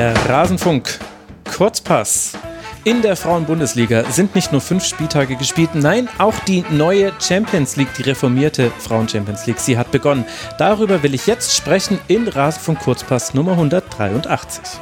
Der Rasenfunk Kurzpass. In der Frauenbundesliga sind nicht nur fünf Spieltage gespielt, nein, auch die neue Champions League, die reformierte Frauen-Champions League, sie hat begonnen. Darüber will ich jetzt sprechen in Rasenfunk Kurzpass Nummer 183.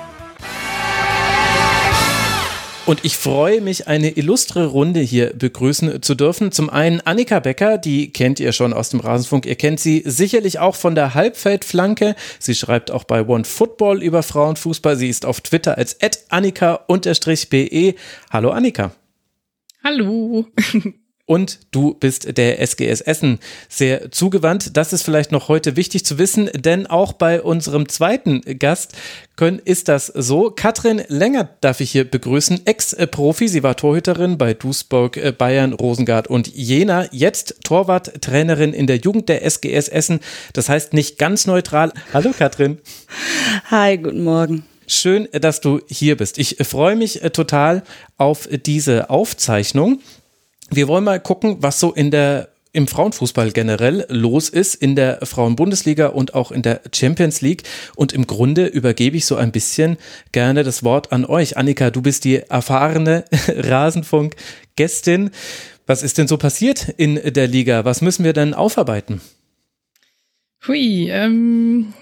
Und ich freue mich, eine illustre Runde hier begrüßen zu dürfen. Zum einen Annika Becker, die kennt ihr schon aus dem Rasenfunk. Ihr kennt sie sicherlich auch von der Halbfeldflanke. Sie schreibt auch bei One Football über Frauenfußball. Sie ist auf Twitter als annika-be. Hallo Annika. Hallo. und du bist der SGS Essen sehr zugewandt. Das ist vielleicht noch heute wichtig zu wissen, denn auch bei unserem zweiten Gast können, ist das so. Katrin Länger darf ich hier begrüßen, Ex-Profi. Sie war Torhüterin bei Duisburg, äh, Bayern, Rosengard und Jena. Jetzt Torwarttrainerin in der Jugend der SGS Essen. Das heißt nicht ganz neutral. Hallo Katrin. Hi, guten Morgen. Schön, dass du hier bist. Ich freue mich äh, total auf diese Aufzeichnung. Wir wollen mal gucken, was so in der im Frauenfußball generell los ist, in der Frauenbundesliga und auch in der Champions League. Und im Grunde übergebe ich so ein bisschen gerne das Wort an euch. Annika, du bist die erfahrene Rasenfunk-Gästin. Was ist denn so passiert in der Liga? Was müssen wir denn aufarbeiten? Hui, ähm,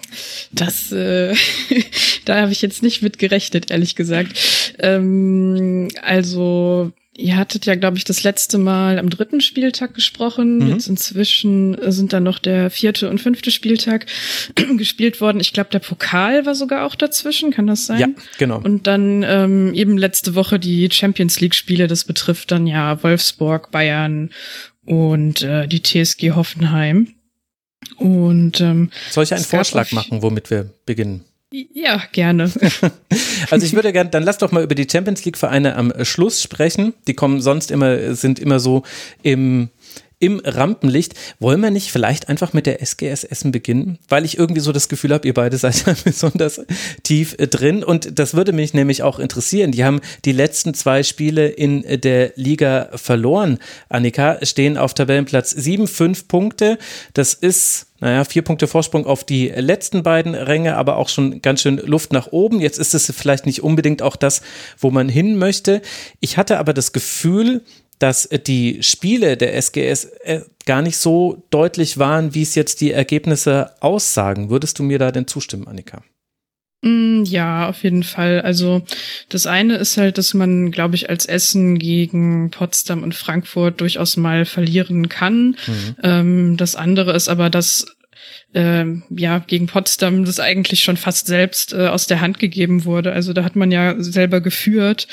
das, äh, da habe ich jetzt nicht mit gerechnet, ehrlich gesagt. Ähm, also Ihr hattet ja, glaube ich, das letzte Mal am dritten Spieltag gesprochen. Mhm. Jetzt inzwischen sind dann noch der vierte und fünfte Spieltag gespielt worden. Ich glaube, der Pokal war sogar auch dazwischen. Kann das sein? Ja, genau. Und dann ähm, eben letzte Woche die Champions League-Spiele. Das betrifft dann ja Wolfsburg, Bayern und äh, die TSG Hoffenheim. Und ähm, soll ich einen Vorschlag machen, womit wir beginnen? Ja, gerne. also ich würde gerne, dann lass doch mal über die Champions League Vereine am Schluss sprechen. Die kommen sonst immer, sind immer so im im Rampenlicht. Wollen wir nicht vielleicht einfach mit der SGS Essen beginnen? Weil ich irgendwie so das Gefühl habe, ihr beide seid besonders tief äh, drin. Und das würde mich nämlich auch interessieren. Die haben die letzten zwei Spiele in der Liga verloren. Annika stehen auf Tabellenplatz sieben, fünf Punkte. Das ist naja, vier Punkte Vorsprung auf die letzten beiden Ränge, aber auch schon ganz schön Luft nach oben. Jetzt ist es vielleicht nicht unbedingt auch das, wo man hin möchte. Ich hatte aber das Gefühl, dass die Spiele der SGS äh, gar nicht so deutlich waren, wie es jetzt die Ergebnisse aussagen. Würdest du mir da denn zustimmen, Annika? Mm, ja, auf jeden Fall. Also das eine ist halt, dass man, glaube ich, als Essen gegen Potsdam und Frankfurt durchaus mal verlieren kann. Mhm. Ähm, das andere ist aber, dass äh, ja gegen Potsdam das eigentlich schon fast selbst äh, aus der Hand gegeben wurde. Also da hat man ja selber geführt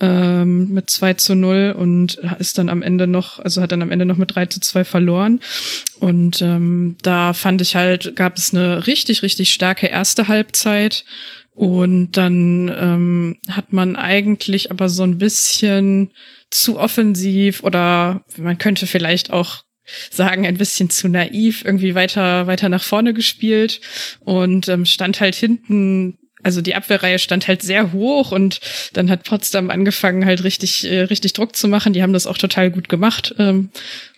ähm, mit 2 zu 0 und ist dann am Ende noch, also hat dann am Ende noch mit 3 zu 2 verloren. Und ähm, da fand ich halt, gab es eine richtig, richtig starke erste Halbzeit. Und dann ähm, hat man eigentlich aber so ein bisschen zu offensiv oder man könnte vielleicht auch sagen, ein bisschen zu naiv irgendwie weiter, weiter nach vorne gespielt und ähm, stand halt hinten also die Abwehrreihe stand halt sehr hoch und dann hat Potsdam angefangen halt richtig äh, richtig Druck zu machen. Die haben das auch total gut gemacht ähm,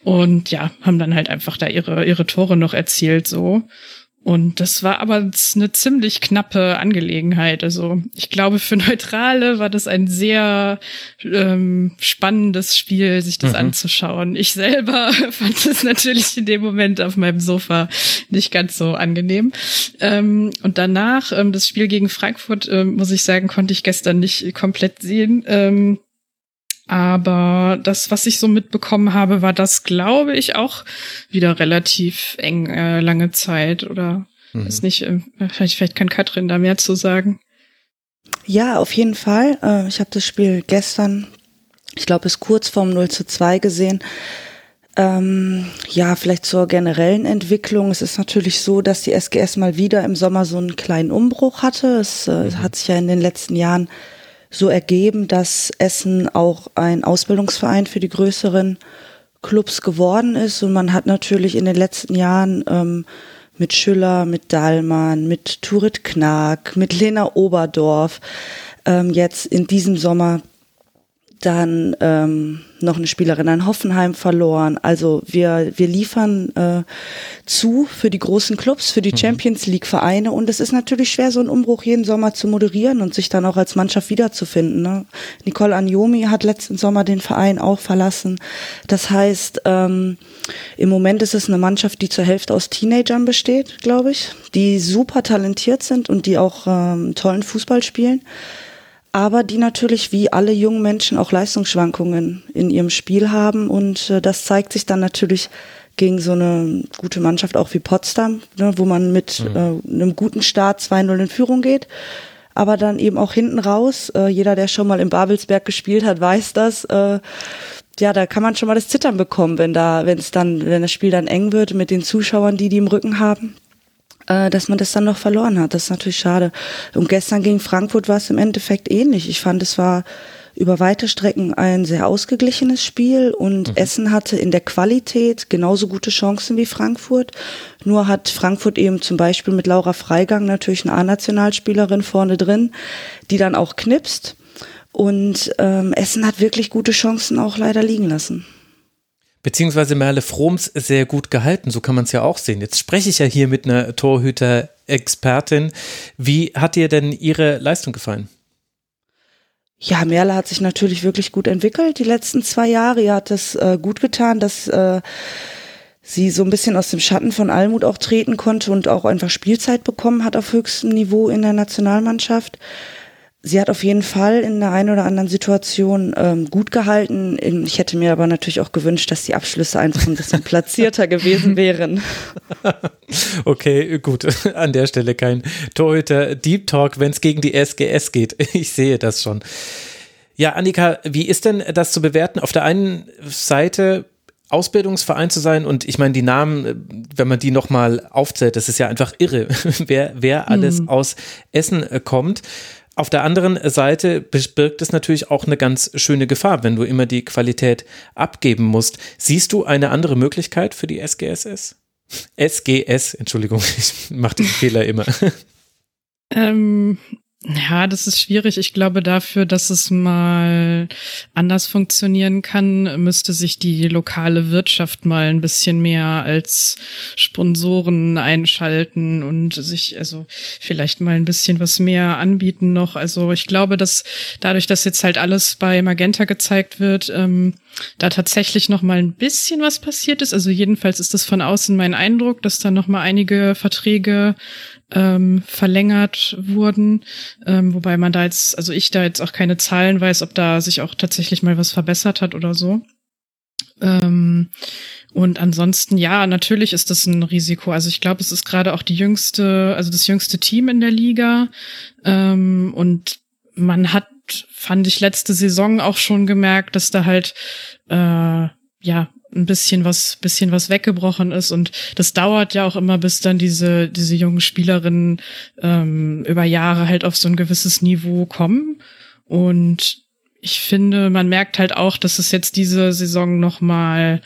und ja haben dann halt einfach da ihre ihre Tore noch erzielt so und das war aber eine ziemlich knappe Angelegenheit. Also ich glaube, für Neutrale war das ein sehr ähm, spannendes Spiel, sich das mhm. anzuschauen. Ich selber fand es natürlich in dem Moment auf meinem Sofa nicht ganz so angenehm. Ähm, und danach, ähm, das Spiel gegen Frankfurt, ähm, muss ich sagen, konnte ich gestern nicht komplett sehen. Ähm, aber das, was ich so mitbekommen habe, war das, glaube ich, auch wieder relativ eng äh, lange Zeit. Oder mhm. ist nicht, äh, vielleicht, vielleicht kann Katrin da mehr zu sagen. Ja, auf jeden Fall. Äh, ich habe das Spiel gestern, ich glaube, es kurz vorm 0 zu 2 gesehen. Ähm, ja, vielleicht zur generellen Entwicklung. Es ist natürlich so, dass die SGS mal wieder im Sommer so einen kleinen Umbruch hatte. Es äh, mhm. hat sich ja in den letzten Jahren so ergeben, dass Essen auch ein Ausbildungsverein für die größeren Clubs geworden ist. Und man hat natürlich in den letzten Jahren ähm, mit Schüller, mit Dahlmann, mit Turit Knag, mit Lena Oberdorf ähm, jetzt in diesem Sommer dann ähm, noch eine Spielerin an Hoffenheim verloren. Also wir, wir liefern äh, zu für die großen Clubs, für die mhm. Champions League Vereine und es ist natürlich schwer, so einen Umbruch jeden Sommer zu moderieren und sich dann auch als Mannschaft wiederzufinden. Ne? Nicole Anjomi hat letzten Sommer den Verein auch verlassen. Das heißt, ähm, im Moment ist es eine Mannschaft, die zur Hälfte aus Teenagern besteht, glaube ich, die super talentiert sind und die auch ähm, tollen Fußball spielen aber die natürlich wie alle jungen Menschen auch Leistungsschwankungen in ihrem Spiel haben. Und äh, das zeigt sich dann natürlich gegen so eine gute Mannschaft auch wie Potsdam, ne, wo man mit mhm. äh, einem guten Start 2-0 in Führung geht, aber dann eben auch hinten raus, äh, jeder, der schon mal im Babelsberg gespielt hat, weiß das, äh, ja, da kann man schon mal das Zittern bekommen, wenn da, wenn es dann, wenn das Spiel dann eng wird mit den Zuschauern, die die im Rücken haben äh, dass man das dann noch verloren hat. Das ist natürlich schade. Und gestern gegen Frankfurt war es im Endeffekt ähnlich. Ich fand, es war über weite Strecken ein sehr ausgeglichenes Spiel und mhm. Essen hatte in der Qualität genauso gute Chancen wie Frankfurt. Nur hat Frankfurt eben zum Beispiel mit Laura Freigang natürlich eine A-Nationalspielerin vorne drin, die dann auch knipst. Und ähm, Essen hat wirklich gute Chancen auch leider liegen lassen beziehungsweise Merle Froms sehr gut gehalten. So kann man es ja auch sehen. Jetzt spreche ich ja hier mit einer Torhüter-Expertin. Wie hat dir denn ihre Leistung gefallen? Ja, Merle hat sich natürlich wirklich gut entwickelt die letzten zwei Jahre. Ihr hat es äh, gut getan, dass äh, sie so ein bisschen aus dem Schatten von Almut auch treten konnte und auch einfach Spielzeit bekommen hat auf höchstem Niveau in der Nationalmannschaft. Sie hat auf jeden Fall in der einen oder anderen Situation ähm, gut gehalten. Ich hätte mir aber natürlich auch gewünscht, dass die Abschlüsse einfach ein bisschen platzierter gewesen wären. Okay, gut. An der Stelle kein Torhüter Deep Talk, wenn es gegen die SGS geht. Ich sehe das schon. Ja, Annika, wie ist denn das zu bewerten? Auf der einen Seite Ausbildungsverein zu sein und ich meine die Namen, wenn man die nochmal aufzählt, das ist ja einfach irre, wer, wer alles mhm. aus Essen äh, kommt. Auf der anderen Seite birgt es natürlich auch eine ganz schöne Gefahr, wenn du immer die Qualität abgeben musst. Siehst du eine andere Möglichkeit für die SGSS? SGS, Entschuldigung, ich mache den Fehler immer. Ähm, ja, das ist schwierig. Ich glaube, dafür, dass es mal anders funktionieren kann, müsste sich die lokale Wirtschaft mal ein bisschen mehr als Sponsoren einschalten und sich also vielleicht mal ein bisschen was mehr anbieten noch. Also ich glaube, dass dadurch, dass jetzt halt alles bei Magenta gezeigt wird, ähm, da tatsächlich noch mal ein bisschen was passiert ist. Also jedenfalls ist das von außen mein Eindruck, dass da noch mal einige Verträge ähm, verlängert wurden, ähm, wobei man da jetzt, also ich da jetzt auch keine Zahlen weiß, ob da sich auch tatsächlich mal was verbessert hat oder so. Ähm, und ansonsten, ja, natürlich ist das ein Risiko. Also ich glaube, es ist gerade auch die jüngste, also das jüngste Team in der Liga. Ähm, und man hat, fand ich, letzte Saison auch schon gemerkt, dass da halt äh, ja ein bisschen was, bisschen was weggebrochen ist. Und das dauert ja auch immer, bis dann diese, diese jungen Spielerinnen ähm, über Jahre halt auf so ein gewisses Niveau kommen. Und ich finde, man merkt halt auch, dass es jetzt diese Saison noch mal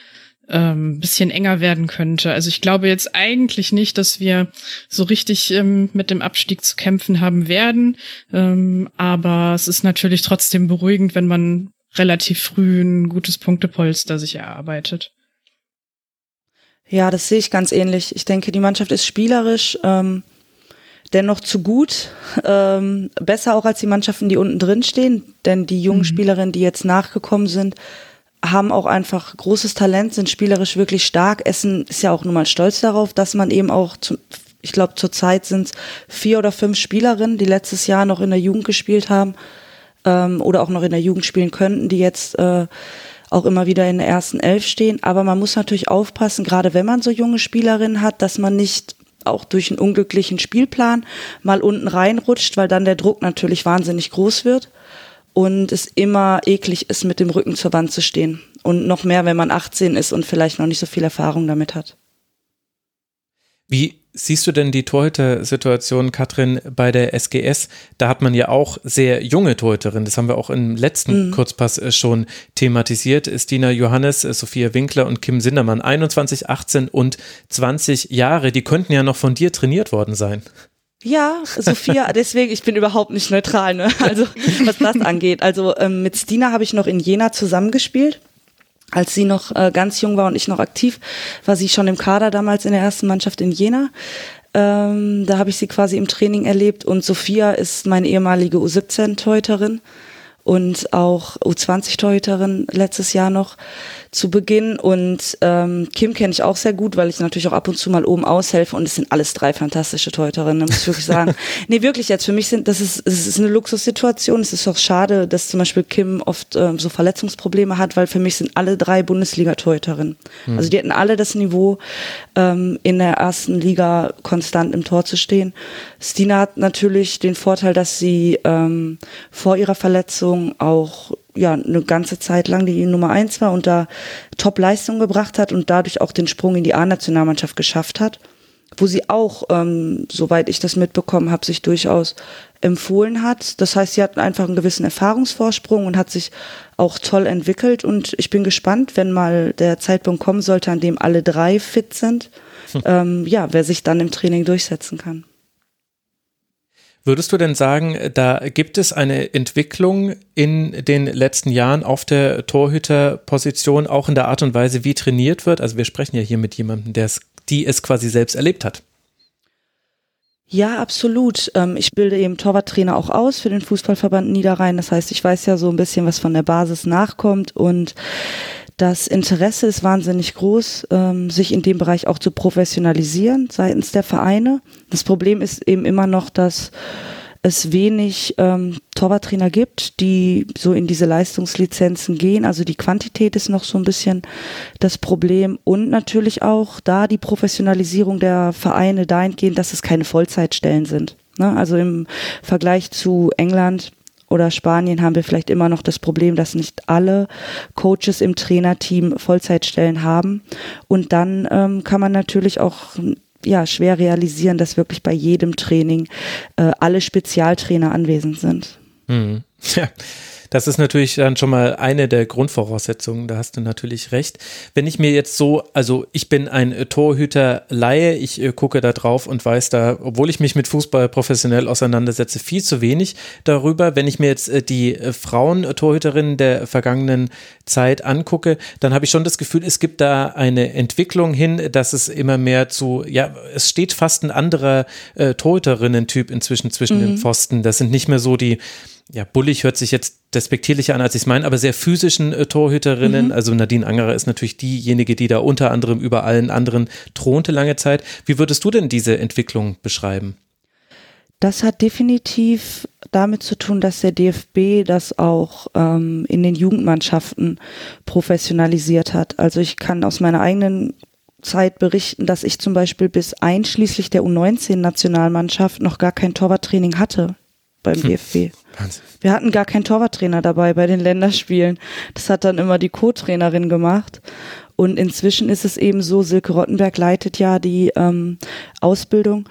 ähm, bisschen enger werden könnte. Also ich glaube jetzt eigentlich nicht, dass wir so richtig ähm, mit dem Abstieg zu kämpfen haben werden. Ähm, aber es ist natürlich trotzdem beruhigend, wenn man relativ früh ein gutes Punktepolster sich erarbeitet. Ja, das sehe ich ganz ähnlich. Ich denke, die Mannschaft ist spielerisch ähm, dennoch zu gut, ähm, besser auch als die Mannschaften, die unten drin stehen, denn die jungen mhm. Spielerinnen, die jetzt nachgekommen sind, haben auch einfach großes Talent, sind spielerisch wirklich stark. Essen ist ja auch nun mal stolz darauf, dass man eben auch, zu, ich glaube, zurzeit sind es vier oder fünf Spielerinnen, die letztes Jahr noch in der Jugend gespielt haben ähm, oder auch noch in der Jugend spielen könnten, die jetzt äh, auch immer wieder in der ersten Elf stehen. Aber man muss natürlich aufpassen, gerade wenn man so junge Spielerinnen hat, dass man nicht auch durch einen unglücklichen Spielplan mal unten reinrutscht, weil dann der Druck natürlich wahnsinnig groß wird und es immer eklig ist, mit dem Rücken zur Wand zu stehen. Und noch mehr, wenn man 18 ist und vielleicht noch nicht so viel Erfahrung damit hat. Wie siehst du denn die Torhüter-Situation, Katrin, bei der SGS? Da hat man ja auch sehr junge Torhüterinnen. Das haben wir auch im letzten mhm. Kurzpass äh, schon thematisiert. Stina Johannes, äh, Sophia Winkler und Kim Sindermann, 21, 18 und 20 Jahre. Die könnten ja noch von dir trainiert worden sein. Ja, Sophia, deswegen, ich bin überhaupt nicht neutral, ne? Also was das angeht. Also ähm, mit Stina habe ich noch in Jena zusammengespielt. Als sie noch äh, ganz jung war und ich noch aktiv, war sie schon im Kader damals in der ersten Mannschaft in Jena. Ähm, da habe ich sie quasi im Training erlebt und Sophia ist meine ehemalige U17-Teuterin und auch U20-Torhüterin letztes Jahr noch zu Beginn. Und ähm, Kim kenne ich auch sehr gut, weil ich natürlich auch ab und zu mal oben aushelfe. Und es sind alles drei fantastische Torhüterinnen, muss ich wirklich sagen. nee, wirklich jetzt. Für mich sind, das ist, es ist eine Luxussituation. Es ist auch schade, dass zum Beispiel Kim oft ähm, so Verletzungsprobleme hat, weil für mich sind alle drei Bundesliga-Torhüterinnen. Hm. Also die hätten alle das Niveau, ähm, in der ersten Liga konstant im Tor zu stehen. Stina hat natürlich den Vorteil, dass sie ähm, vor ihrer Verletzung auch ja eine ganze Zeit lang die Nummer eins war und da Top-Leistung gebracht hat und dadurch auch den Sprung in die A-Nationalmannschaft geschafft hat, wo sie auch, ähm, soweit ich das mitbekommen habe, sich durchaus empfohlen hat. Das heißt, sie hat einfach einen gewissen Erfahrungsvorsprung und hat sich auch toll entwickelt und ich bin gespannt, wenn mal der Zeitpunkt kommen sollte, an dem alle drei fit sind, hm. ähm, ja, wer sich dann im Training durchsetzen kann. Würdest du denn sagen, da gibt es eine Entwicklung in den letzten Jahren auf der Torhüterposition, auch in der Art und Weise, wie trainiert wird? Also wir sprechen ja hier mit jemandem, der es, die es quasi selbst erlebt hat. Ja, absolut. Ähm, ich bilde eben Torwarttrainer auch aus für den Fußballverband Niederrhein. Das heißt, ich weiß ja so ein bisschen, was von der Basis nachkommt und das Interesse ist wahnsinnig groß, ähm, sich in dem Bereich auch zu professionalisieren seitens der Vereine. Das Problem ist eben immer noch, dass es wenig ähm, Torwarttrainer gibt, die so in diese Leistungslizenzen gehen. Also die Quantität ist noch so ein bisschen das Problem und natürlich auch da die Professionalisierung der Vereine dahingehend, dass es keine Vollzeitstellen sind. Ne? Also im Vergleich zu England oder Spanien haben wir vielleicht immer noch das Problem, dass nicht alle Coaches im Trainerteam Vollzeitstellen haben. Und dann ähm, kann man natürlich auch ja, schwer realisieren, dass wirklich bei jedem Training äh, alle Spezialtrainer anwesend sind. Mhm. Ja. Das ist natürlich dann schon mal eine der Grundvoraussetzungen, da hast du natürlich recht. Wenn ich mir jetzt so, also ich bin ein Torhüter-Laie, ich äh, gucke da drauf und weiß da, obwohl ich mich mit Fußball professionell auseinandersetze, viel zu wenig darüber. Wenn ich mir jetzt äh, die äh, Frauen-Torhüterinnen der vergangenen Zeit angucke, dann habe ich schon das Gefühl, es gibt da eine Entwicklung hin, dass es immer mehr zu, ja, es steht fast ein anderer äh, Torhüterinnen-Typ inzwischen zwischen mhm. den Pfosten. Das sind nicht mehr so die ja, bullig hört sich jetzt despektierlicher an, als ich es meine, aber sehr physischen äh, Torhüterinnen. Mhm. Also Nadine Angerer ist natürlich diejenige, die da unter anderem über allen anderen thronte lange Zeit. Wie würdest du denn diese Entwicklung beschreiben? Das hat definitiv damit zu tun, dass der DFB das auch ähm, in den Jugendmannschaften professionalisiert hat. Also ich kann aus meiner eigenen Zeit berichten, dass ich zum Beispiel bis einschließlich der U19-Nationalmannschaft noch gar kein Torwarttraining hatte beim hm. DFB. Wahnsinn. Wir hatten gar keinen Torwarttrainer dabei bei den Länderspielen. Das hat dann immer die Co-Trainerin gemacht. Und inzwischen ist es eben so, Silke Rottenberg leitet ja die ähm, Ausbildung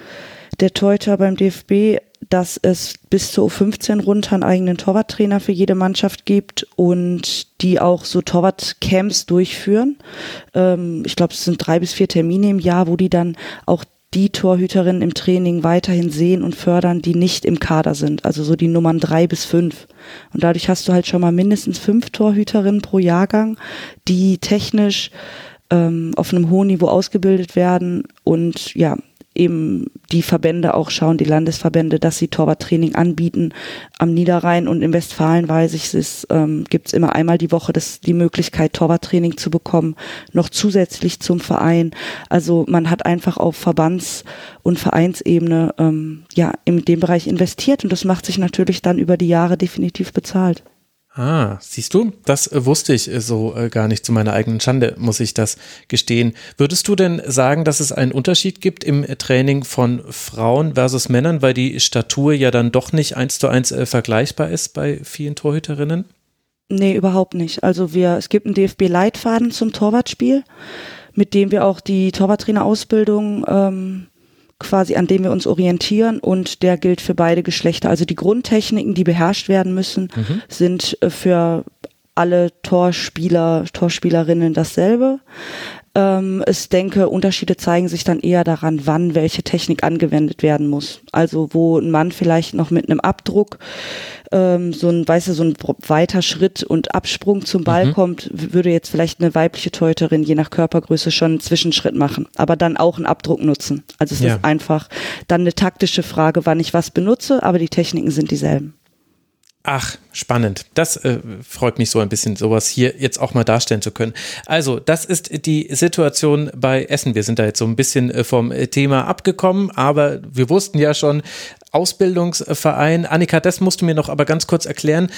der Torhüter beim DFB, dass es bis zur U15 runter einen eigenen Torwarttrainer für jede Mannschaft gibt und die auch so Torwartcamps durchführen. Ähm, ich glaube, es sind drei bis vier Termine im Jahr, wo die dann auch die Torhüterinnen im Training weiterhin sehen und fördern, die nicht im Kader sind. Also so die Nummern drei bis fünf. Und dadurch hast du halt schon mal mindestens fünf Torhüterinnen pro Jahrgang, die technisch ähm, auf einem hohen Niveau ausgebildet werden und ja, eben die Verbände auch schauen, die Landesverbände, dass sie Torwarttraining anbieten. Am Niederrhein und im Westfalen weiß ich, es ähm, gibt es immer einmal die Woche das, die Möglichkeit, Torwarttraining zu bekommen, noch zusätzlich zum Verein. Also man hat einfach auf Verbands- und Vereinsebene ähm, ja in dem Bereich investiert und das macht sich natürlich dann über die Jahre definitiv bezahlt. Ah, siehst du, das äh, wusste ich äh, so äh, gar nicht. Zu meiner eigenen Schande muss ich das gestehen. Würdest du denn sagen, dass es einen Unterschied gibt im Training von Frauen versus Männern, weil die Statur ja dann doch nicht eins zu eins vergleichbar ist bei vielen Torhüterinnen? Nee, überhaupt nicht. Also wir, es gibt einen DFB-Leitfaden zum Torwartspiel, mit dem wir auch die Torwarttrainerausbildung ähm, quasi, an dem wir uns orientieren und der gilt für beide Geschlechter. Also die Grundtechniken, die beherrscht werden müssen, mhm. sind äh, für alle Torspieler, Torspielerinnen dasselbe. Ähm, ich denke, Unterschiede zeigen sich dann eher daran, wann welche Technik angewendet werden muss. Also wo ein Mann vielleicht noch mit einem Abdruck ähm, so ein, weißt du, so ein weiter Schritt und Absprung zum Ball mhm. kommt, würde jetzt vielleicht eine weibliche Teuterin je nach Körpergröße schon einen Zwischenschritt machen, aber dann auch einen Abdruck nutzen. Also es ja. ist einfach dann eine taktische Frage, wann ich was benutze, aber die Techniken sind dieselben. Ach, spannend. Das äh, freut mich so ein bisschen, sowas hier jetzt auch mal darstellen zu können. Also, das ist die Situation bei Essen. Wir sind da jetzt so ein bisschen äh, vom äh, Thema abgekommen, aber wir wussten ja schon, Ausbildungsverein. Annika, das musst du mir noch aber ganz kurz erklären,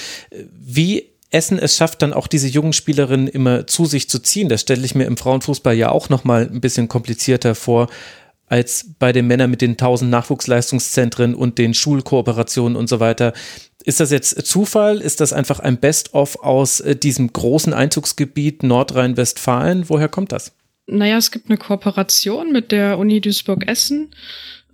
wie Essen es schafft, dann auch diese jungen Spielerinnen immer zu sich zu ziehen. Das stelle ich mir im Frauenfußball ja auch nochmal ein bisschen komplizierter vor als bei den Männern mit den tausend Nachwuchsleistungszentren und den Schulkooperationen und so weiter. Ist das jetzt Zufall? Ist das einfach ein Best-of aus äh, diesem großen Einzugsgebiet Nordrhein-Westfalen? Woher kommt das? Naja, es gibt eine Kooperation mit der Uni Duisburg-Essen.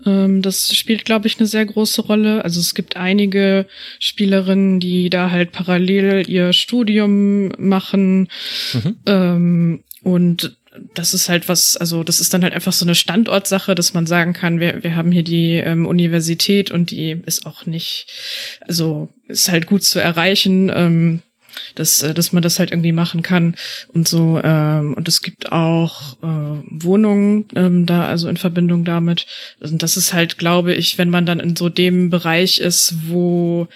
Ähm, das spielt, glaube ich, eine sehr große Rolle. Also es gibt einige Spielerinnen, die da halt parallel ihr Studium machen. Mhm. Ähm, und das ist halt was, also das ist dann halt einfach so eine Standortsache, dass man sagen kann, wir, wir haben hier die ähm, Universität und die ist auch nicht, also ist halt gut zu erreichen, ähm, dass, äh, dass man das halt irgendwie machen kann und so. Ähm, und es gibt auch äh, Wohnungen ähm, da, also in Verbindung damit. Und das ist halt, glaube ich, wenn man dann in so dem Bereich ist, wo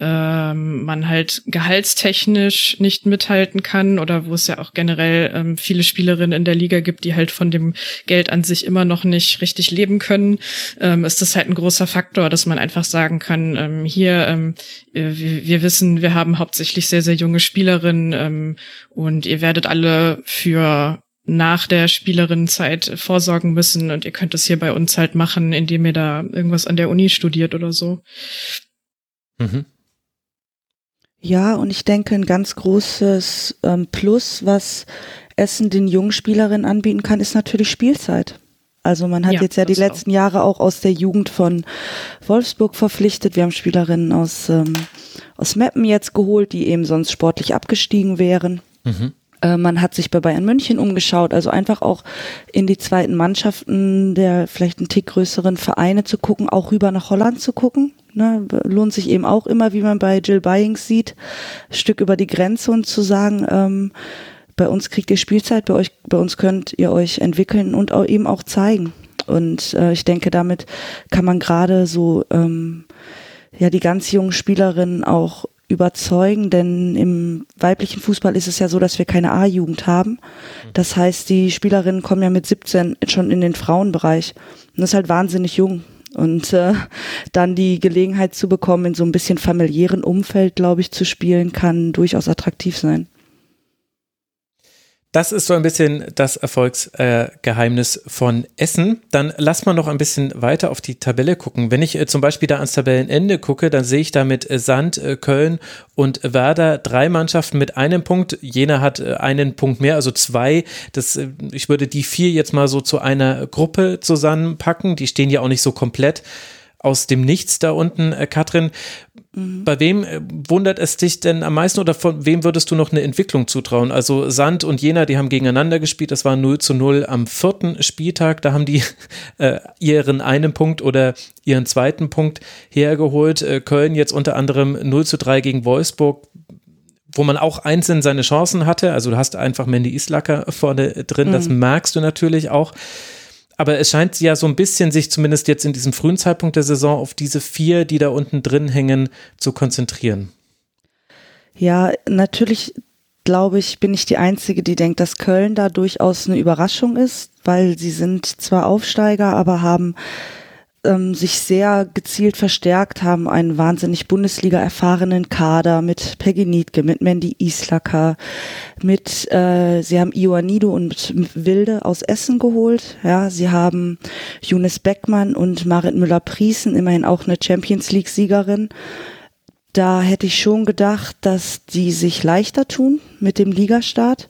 ähm, man halt gehaltstechnisch nicht mithalten kann oder wo es ja auch generell ähm, viele Spielerinnen in der Liga gibt, die halt von dem Geld an sich immer noch nicht richtig leben können, ähm, ist das halt ein großer Faktor, dass man einfach sagen kann, ähm, hier, ähm, wir, wir, wissen, wir haben hauptsächlich sehr, sehr junge Spielerinnen ähm, und ihr werdet alle für nach der Spielerinnenzeit vorsorgen müssen und ihr könnt das hier bei uns halt machen, indem ihr da irgendwas an der Uni studiert oder so. Mhm. Ja, und ich denke, ein ganz großes ähm, Plus, was Essen den jungen Spielerinnen anbieten kann, ist natürlich Spielzeit. Also man hat ja, jetzt ja die letzten auch. Jahre auch aus der Jugend von Wolfsburg verpflichtet. Wir haben Spielerinnen aus, ähm, aus Meppen jetzt geholt, die eben sonst sportlich abgestiegen wären. Mhm. Äh, man hat sich bei Bayern München umgeschaut, also einfach auch in die zweiten Mannschaften der vielleicht ein Tick größeren Vereine zu gucken, auch rüber nach Holland zu gucken. Ne, lohnt sich eben auch immer, wie man bei Jill Byings sieht, Stück über die Grenze und zu sagen, ähm, bei uns kriegt ihr Spielzeit, bei euch, bei uns könnt ihr euch entwickeln und auch eben auch zeigen. Und äh, ich denke, damit kann man gerade so ähm, ja die ganz jungen Spielerinnen auch überzeugen, denn im weiblichen Fußball ist es ja so, dass wir keine A-Jugend haben. Das heißt, die Spielerinnen kommen ja mit 17 schon in den Frauenbereich. Und das ist halt wahnsinnig jung. Und äh, dann die Gelegenheit zu bekommen, in so ein bisschen familiären Umfeld, glaube ich, zu spielen, kann durchaus attraktiv sein. Das ist so ein bisschen das Erfolgsgeheimnis äh, von Essen. Dann lass mal noch ein bisschen weiter auf die Tabelle gucken. Wenn ich äh, zum Beispiel da ans Tabellenende gucke, dann sehe ich da mit äh, Sand, äh, Köln und Werder drei Mannschaften mit einem Punkt. Jena hat äh, einen Punkt mehr, also zwei. Das, äh, ich würde die vier jetzt mal so zu einer Gruppe zusammenpacken. Die stehen ja auch nicht so komplett aus dem Nichts da unten, äh, Katrin. Mhm. Bei wem äh, wundert es dich denn am meisten oder von wem würdest du noch eine Entwicklung zutrauen? Also Sand und Jena, die haben gegeneinander gespielt, das war 0 zu 0 am vierten Spieltag, da haben die äh, ihren einen Punkt oder ihren zweiten Punkt hergeholt. Äh, Köln jetzt unter anderem 0 zu 3 gegen Wolfsburg, wo man auch einzeln seine Chancen hatte. Also du hast einfach Mandy Islacker vorne drin, mhm. das merkst du natürlich auch aber es scheint ja so ein bisschen sich zumindest jetzt in diesem frühen Zeitpunkt der Saison auf diese vier, die da unten drin hängen, zu konzentrieren. Ja, natürlich glaube ich, bin ich die Einzige, die denkt, dass Köln da durchaus eine Überraschung ist, weil sie sind zwar Aufsteiger, aber haben ähm, sich sehr gezielt verstärkt, haben einen wahnsinnig Bundesliga-erfahrenen Kader mit Peggy Niedke, mit Mandy Islacker, mit, äh, sie haben Ioannidou und Wilde aus Essen geholt, ja, sie haben Younes Beckmann und Marit Müller-Priesen, immerhin auch eine Champions League-Siegerin. Da hätte ich schon gedacht, dass die sich leichter tun mit dem Ligastart.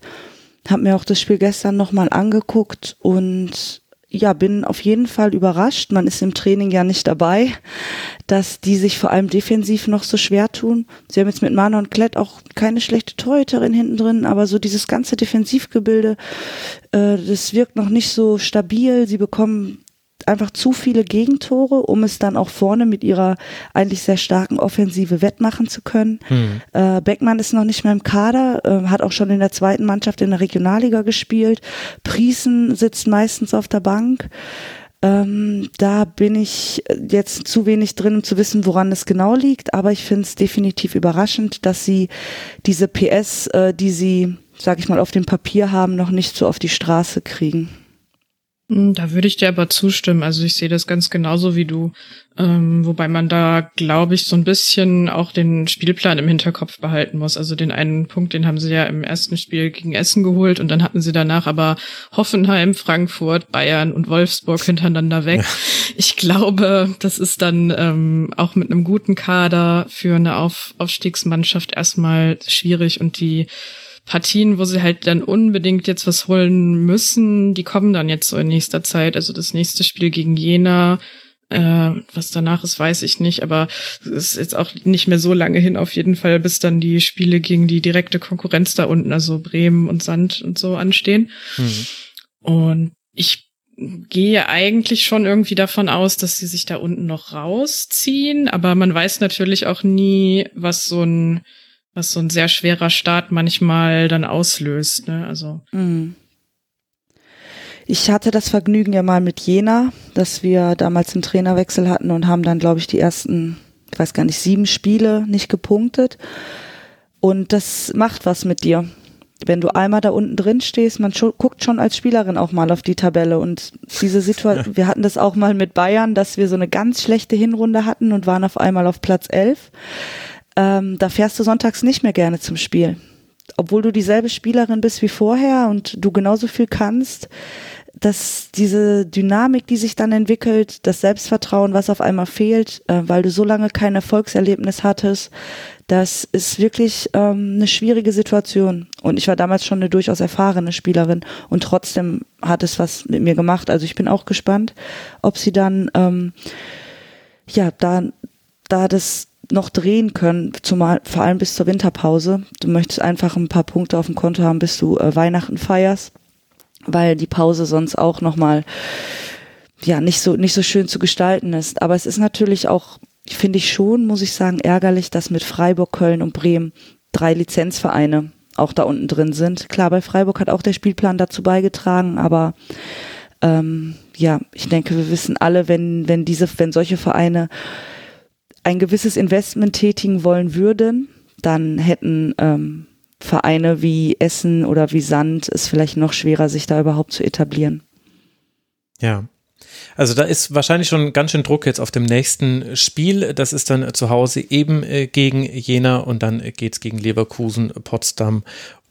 Hab mir auch das Spiel gestern nochmal angeguckt und ja, bin auf jeden Fall überrascht. Man ist im Training ja nicht dabei, dass die sich vor allem defensiv noch so schwer tun. Sie haben jetzt mit Mana und Klett auch keine schlechte Torhüterin hinten drin, aber so dieses ganze Defensivgebilde, äh, das wirkt noch nicht so stabil. Sie bekommen einfach zu viele Gegentore, um es dann auch vorne mit ihrer eigentlich sehr starken Offensive wettmachen zu können. Hm. Äh, Beckmann ist noch nicht mehr im Kader, äh, hat auch schon in der zweiten Mannschaft in der Regionalliga gespielt. Priesen sitzt meistens auf der Bank. Ähm, da bin ich jetzt zu wenig drin, um zu wissen, woran es genau liegt, aber ich finde es definitiv überraschend, dass sie diese PS, äh, die sie, sag ich mal, auf dem Papier haben, noch nicht so auf die Straße kriegen. Hm, da würde ich dir aber zustimmen. Also ich sehe das ganz genauso wie du. Ähm, wobei man da, glaube ich, so ein bisschen auch den Spielplan im Hinterkopf behalten muss. Also den einen Punkt, den haben sie ja im ersten Spiel gegen Essen geholt und dann hatten sie danach aber Hoffenheim, Frankfurt, Bayern und Wolfsburg hintereinander weg. Ja. Ich glaube, das ist dann ähm, auch mit einem guten Kader für eine Auf Aufstiegsmannschaft erstmal schwierig und die Partien, wo sie halt dann unbedingt jetzt was holen müssen, die kommen dann jetzt so in nächster Zeit. Also das nächste Spiel gegen Jena, äh, was danach ist, weiß ich nicht, aber es ist jetzt auch nicht mehr so lange hin auf jeden Fall, bis dann die Spiele gegen die direkte Konkurrenz da unten, also Bremen und Sand und so anstehen. Mhm. Und ich gehe eigentlich schon irgendwie davon aus, dass sie sich da unten noch rausziehen, aber man weiß natürlich auch nie, was so ein was so ein sehr schwerer Start manchmal dann auslöst. Ne? Also. Mhm. Ich hatte das Vergnügen ja mal mit Jena, dass wir damals einen Trainerwechsel hatten und haben dann, glaube ich, die ersten, ich weiß gar nicht, sieben Spiele nicht gepunktet. Und das macht was mit dir. Wenn du einmal da unten drin stehst, man schon, guckt schon als Spielerin auch mal auf die Tabelle. Und diese Situation, wir hatten das auch mal mit Bayern, dass wir so eine ganz schlechte Hinrunde hatten und waren auf einmal auf Platz elf ähm, da fährst du sonntags nicht mehr gerne zum Spiel. Obwohl du dieselbe Spielerin bist wie vorher und du genauso viel kannst, dass diese Dynamik, die sich dann entwickelt, das Selbstvertrauen, was auf einmal fehlt, äh, weil du so lange kein Erfolgserlebnis hattest, das ist wirklich ähm, eine schwierige Situation. Und ich war damals schon eine durchaus erfahrene Spielerin und trotzdem hat es was mit mir gemacht. Also ich bin auch gespannt, ob sie dann ähm, ja da da das noch drehen können, zumal vor allem bis zur Winterpause. Du möchtest einfach ein paar Punkte auf dem Konto haben, bis du äh, Weihnachten feierst, weil die Pause sonst auch noch mal ja nicht so nicht so schön zu gestalten ist. Aber es ist natürlich auch, finde ich schon, muss ich sagen, ärgerlich, dass mit Freiburg, Köln und Bremen drei Lizenzvereine auch da unten drin sind. Klar, bei Freiburg hat auch der Spielplan dazu beigetragen, aber ähm, ja, ich denke, wir wissen alle, wenn wenn diese, wenn solche Vereine ein gewisses Investment tätigen wollen würden, dann hätten ähm, Vereine wie Essen oder wie Sand es vielleicht noch schwerer, sich da überhaupt zu etablieren. Ja. Also da ist wahrscheinlich schon ganz schön Druck jetzt auf dem nächsten Spiel. Das ist dann zu Hause eben äh, gegen Jena und dann geht es gegen Leverkusen, Potsdam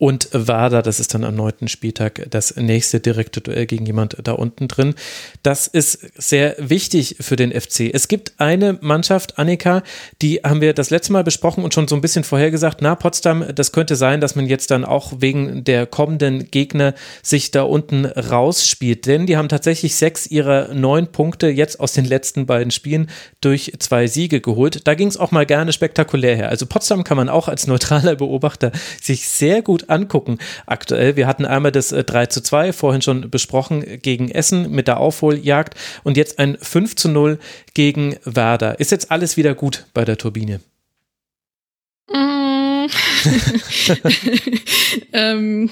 und Wada, das ist dann am neunten Spieltag das nächste direkte Duell gegen jemand da unten drin. Das ist sehr wichtig für den FC. Es gibt eine Mannschaft, Annika, die haben wir das letzte Mal besprochen und schon so ein bisschen vorhergesagt, na, Potsdam, das könnte sein, dass man jetzt dann auch wegen der kommenden Gegner sich da unten rausspielt. Denn die haben tatsächlich sechs ihrer neun Punkte jetzt aus den letzten beiden Spielen durch zwei Siege geholt. Da ging es auch mal gerne spektakulär her. Also Potsdam kann man auch als neutraler Beobachter sich sehr gut angucken aktuell. Wir hatten einmal das 3 äh, zu 2, vorhin schon besprochen, gegen Essen mit der Aufholjagd und jetzt ein 5 zu 0 gegen Werder. Ist jetzt alles wieder gut bei der Turbine? Mm. ähm,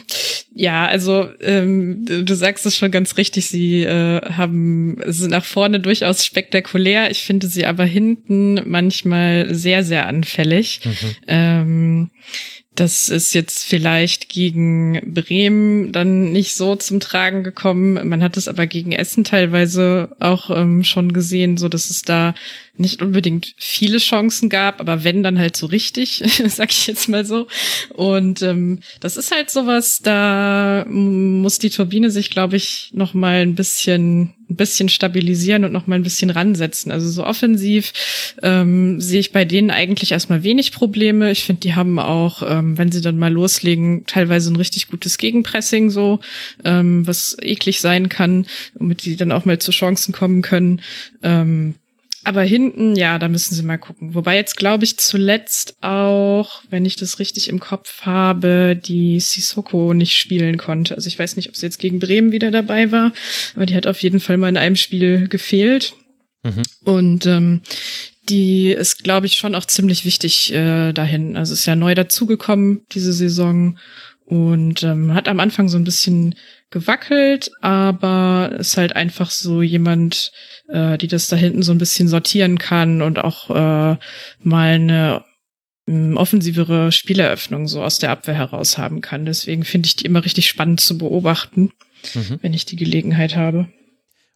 ja, also ähm, du sagst es schon ganz richtig, sie äh, haben sind nach vorne durchaus spektakulär. Ich finde sie aber hinten manchmal sehr, sehr anfällig. Mhm. Ähm, das ist jetzt vielleicht gegen Bremen dann nicht so zum Tragen gekommen. Man hat es aber gegen Essen teilweise auch ähm, schon gesehen, so dass es da nicht unbedingt viele Chancen gab, aber wenn dann halt so richtig, sag ich jetzt mal so. Und ähm, das ist halt sowas, da muss die Turbine sich, glaube ich, noch mal ein bisschen ein bisschen stabilisieren und noch mal ein bisschen ransetzen. Also so offensiv ähm, sehe ich bei denen eigentlich erstmal wenig Probleme. Ich finde, die haben auch, ähm, wenn sie dann mal loslegen, teilweise ein richtig gutes Gegenpressing so, ähm, was eklig sein kann, womit die dann auch mal zu Chancen kommen können. Ähm, aber hinten, ja, da müssen sie mal gucken. Wobei jetzt, glaube ich, zuletzt auch, wenn ich das richtig im Kopf habe, die Sissoko nicht spielen konnte. Also ich weiß nicht, ob sie jetzt gegen Bremen wieder dabei war, aber die hat auf jeden Fall mal in einem Spiel gefehlt. Mhm. Und ähm, die ist, glaube ich, schon auch ziemlich wichtig äh, dahin. Also ist ja neu dazugekommen diese Saison und ähm, hat am Anfang so ein bisschen gewackelt, aber ist halt einfach so jemand, äh, die das da hinten so ein bisschen sortieren kann und auch äh, mal eine ähm, offensivere Spieleröffnung so aus der Abwehr heraus haben kann. Deswegen finde ich die immer richtig spannend zu beobachten, mhm. wenn ich die Gelegenheit habe.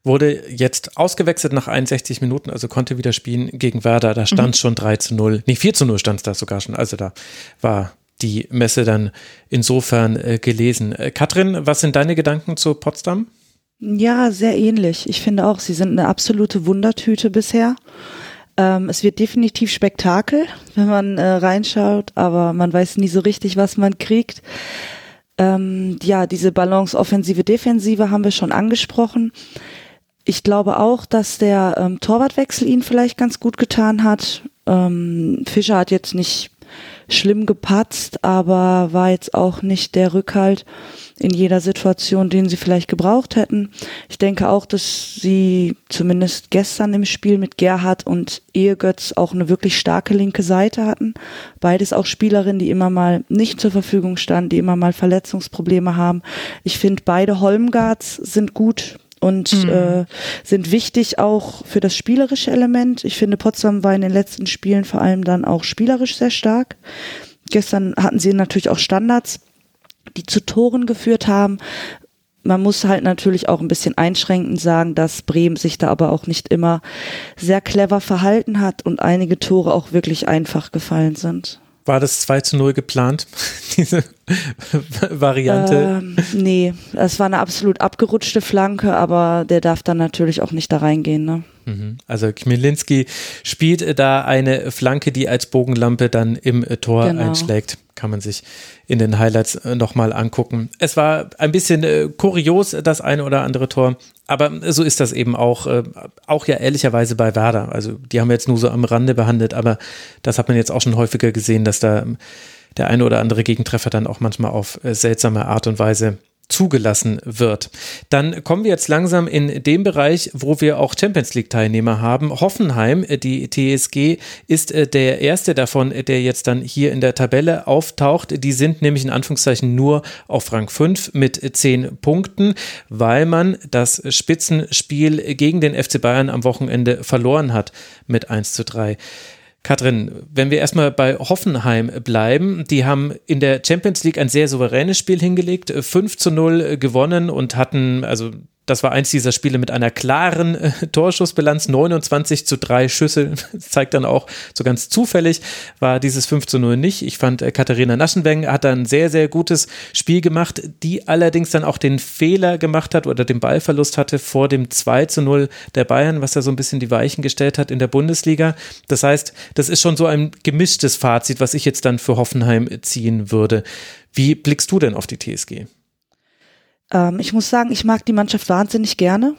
Wurde jetzt ausgewechselt nach 61 Minuten, also konnte wieder spielen gegen Werder. Da stand mhm. schon 3 zu 0. Nee, 4 zu 0 stand es da sogar schon. Also da war die Messe dann insofern äh, gelesen. Äh, Katrin, was sind deine Gedanken zu Potsdam? Ja, sehr ähnlich. Ich finde auch, sie sind eine absolute Wundertüte bisher. Ähm, es wird definitiv Spektakel, wenn man äh, reinschaut, aber man weiß nie so richtig, was man kriegt. Ähm, ja, diese Balance offensive, defensive haben wir schon angesprochen. Ich glaube auch, dass der ähm, Torwartwechsel ihn vielleicht ganz gut getan hat. Ähm, Fischer hat jetzt nicht schlimm gepatzt, aber war jetzt auch nicht der Rückhalt in jeder Situation, den sie vielleicht gebraucht hätten. Ich denke auch, dass sie zumindest gestern im Spiel mit Gerhard und Ehegötz auch eine wirklich starke linke Seite hatten. Beides auch Spielerinnen, die immer mal nicht zur Verfügung standen, die immer mal Verletzungsprobleme haben. Ich finde, beide Holmgards sind gut und mhm. äh, sind wichtig auch für das spielerische Element. Ich finde, Potsdam war in den letzten Spielen vor allem dann auch spielerisch sehr stark. Gestern hatten sie natürlich auch Standards, die zu Toren geführt haben. Man muss halt natürlich auch ein bisschen einschränkend sagen, dass Bremen sich da aber auch nicht immer sehr clever verhalten hat und einige Tore auch wirklich einfach gefallen sind. War das 2 zu 0 geplant, diese Variante? Ähm, nee, es war eine absolut abgerutschte Flanke, aber der darf dann natürlich auch nicht da reingehen. Ne? Mhm. Also Kmilinski spielt da eine Flanke, die als Bogenlampe dann im Tor genau. einschlägt. Kann man sich in den Highlights äh, nochmal angucken. Es war ein bisschen äh, kurios, das eine oder andere Tor. Aber so ist das eben auch, äh, auch ja ehrlicherweise bei Werder. Also die haben wir jetzt nur so am Rande behandelt, aber das hat man jetzt auch schon häufiger gesehen, dass da der eine oder andere Gegentreffer dann auch manchmal auf seltsame Art und Weise zugelassen wird. Dann kommen wir jetzt langsam in den Bereich, wo wir auch Champions League Teilnehmer haben. Hoffenheim, äh, die TSG, ist äh, der erste davon, äh, der jetzt dann hier in der Tabelle auftaucht. Die sind nämlich in Anführungszeichen nur auf Rang 5 mit 10 Punkten, weil man das Spitzenspiel gegen den FC Bayern am Wochenende verloren hat mit 1 zu 3. Katrin, wenn wir erstmal bei Hoffenheim bleiben, die haben in der Champions League ein sehr souveränes Spiel hingelegt, 5 zu 0 gewonnen und hatten, also das war eins dieser Spiele mit einer klaren äh, Torschussbilanz, 29 zu 3 Schüsse. Zeigt dann auch, so ganz zufällig war dieses 5 zu 0 nicht. Ich fand, äh, Katharina Naschenweng hat da ein sehr, sehr gutes Spiel gemacht, die allerdings dann auch den Fehler gemacht hat oder den Ballverlust hatte vor dem 2 zu 0 der Bayern, was ja so ein bisschen die Weichen gestellt hat in der Bundesliga. Das heißt, das ist schon so ein gemischtes Fazit, was ich jetzt dann für Hoffenheim ziehen würde. Wie blickst du denn auf die TSG? Ähm, ich muss sagen, ich mag die Mannschaft wahnsinnig gerne.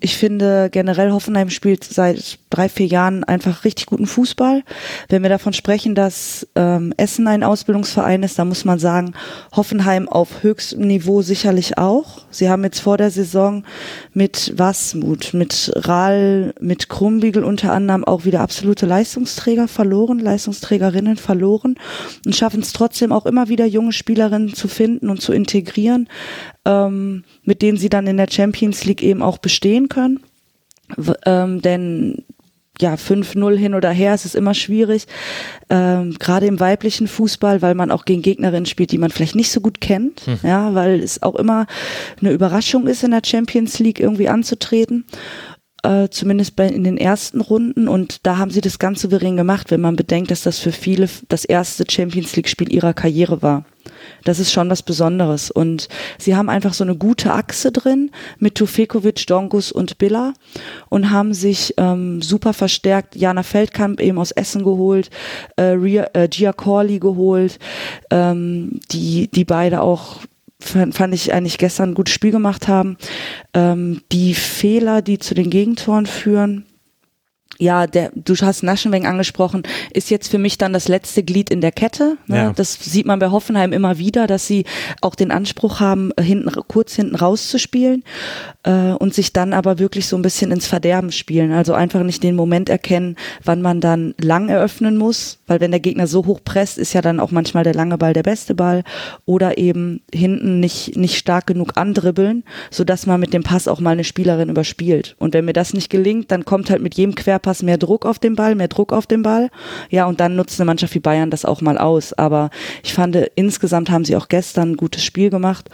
Ich finde generell Hoffenheim spielt seit drei, vier Jahren einfach richtig guten Fußball. Wenn wir davon sprechen, dass ähm, Essen ein Ausbildungsverein ist, dann muss man sagen, Hoffenheim auf höchstem Niveau sicherlich auch. Sie haben jetzt vor der Saison mit Wasmut, mit Rahl, mit Krumbiegel unter anderem auch wieder absolute Leistungsträger verloren, Leistungsträgerinnen verloren und schaffen es trotzdem auch immer wieder junge Spielerinnen zu finden und zu integrieren, ähm, mit denen sie dann in der Champions League eben auch bestehen können. Ähm, denn ja, 5-0 hin oder her, es ist immer schwierig, ähm, gerade im weiblichen Fußball, weil man auch gegen Gegnerinnen spielt, die man vielleicht nicht so gut kennt, hm. ja, weil es auch immer eine Überraschung ist, in der Champions League irgendwie anzutreten. Äh, zumindest bei, in den ersten Runden. Und da haben sie das ganz souverän gemacht, wenn man bedenkt, dass das für viele das erste Champions League-Spiel ihrer Karriere war. Das ist schon was Besonderes. Und sie haben einfach so eine gute Achse drin mit Tufekovic, Dongus und Billa und haben sich ähm, super verstärkt. Jana Feldkamp eben aus Essen geholt, äh, Ria, äh, Gia Corley geholt, ähm, die, die beide auch fand, ich eigentlich gestern ein gutes Spiel gemacht haben. Ähm, die Fehler, die zu den Gegentoren führen, ja, der, du hast Naschenweng angesprochen, ist jetzt für mich dann das letzte Glied in der Kette. Ne? Ja. Das sieht man bei Hoffenheim immer wieder, dass sie auch den Anspruch haben, hinten, kurz hinten rauszuspielen äh, und sich dann aber wirklich so ein bisschen ins Verderben spielen. Also einfach nicht den Moment erkennen, wann man dann lang eröffnen muss, weil wenn der Gegner so hoch presst, ist ja dann auch manchmal der lange Ball der beste Ball oder eben hinten nicht, nicht stark genug andribbeln, sodass man mit dem Pass auch mal eine Spielerin überspielt. Und wenn mir das nicht gelingt, dann kommt halt mit jedem Querpass Pass mehr Druck auf den Ball, mehr Druck auf den Ball. Ja, und dann nutzt eine Mannschaft wie Bayern das auch mal aus. Aber ich fand, insgesamt haben sie auch gestern ein gutes Spiel gemacht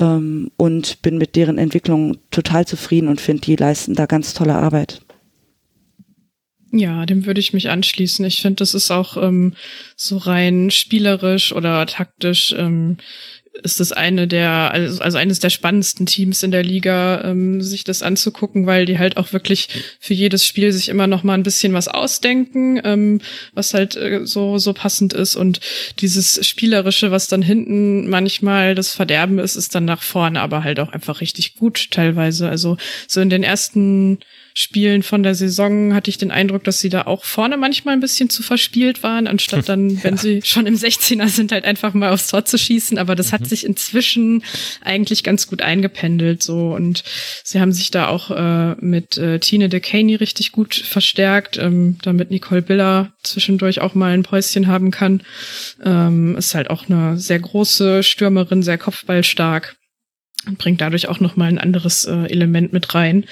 ähm, und bin mit deren Entwicklung total zufrieden und finde, die leisten da ganz tolle Arbeit. Ja, dem würde ich mich anschließen. Ich finde, das ist auch ähm, so rein spielerisch oder taktisch ähm, ist das eine der, also, also eines der spannendsten Teams in der Liga, ähm, sich das anzugucken, weil die halt auch wirklich für jedes Spiel sich immer noch mal ein bisschen was ausdenken, ähm, was halt äh, so, so passend ist. Und dieses Spielerische, was dann hinten manchmal das Verderben ist, ist dann nach vorne aber halt auch einfach richtig gut teilweise. Also so in den ersten Spielen von der Saison hatte ich den Eindruck, dass sie da auch vorne manchmal ein bisschen zu verspielt waren, anstatt dann, wenn ja. sie schon im 16er sind, halt einfach mal aufs Tor zu schießen. Aber das mhm. hat sich inzwischen eigentlich ganz gut eingependelt so und sie haben sich da auch äh, mit äh, Tine de Caney richtig gut verstärkt, ähm, damit Nicole Biller zwischendurch auch mal ein Päuschen haben kann. Ähm, ist halt auch eine sehr große Stürmerin, sehr kopfballstark und bringt dadurch auch nochmal ein anderes äh, Element mit rein.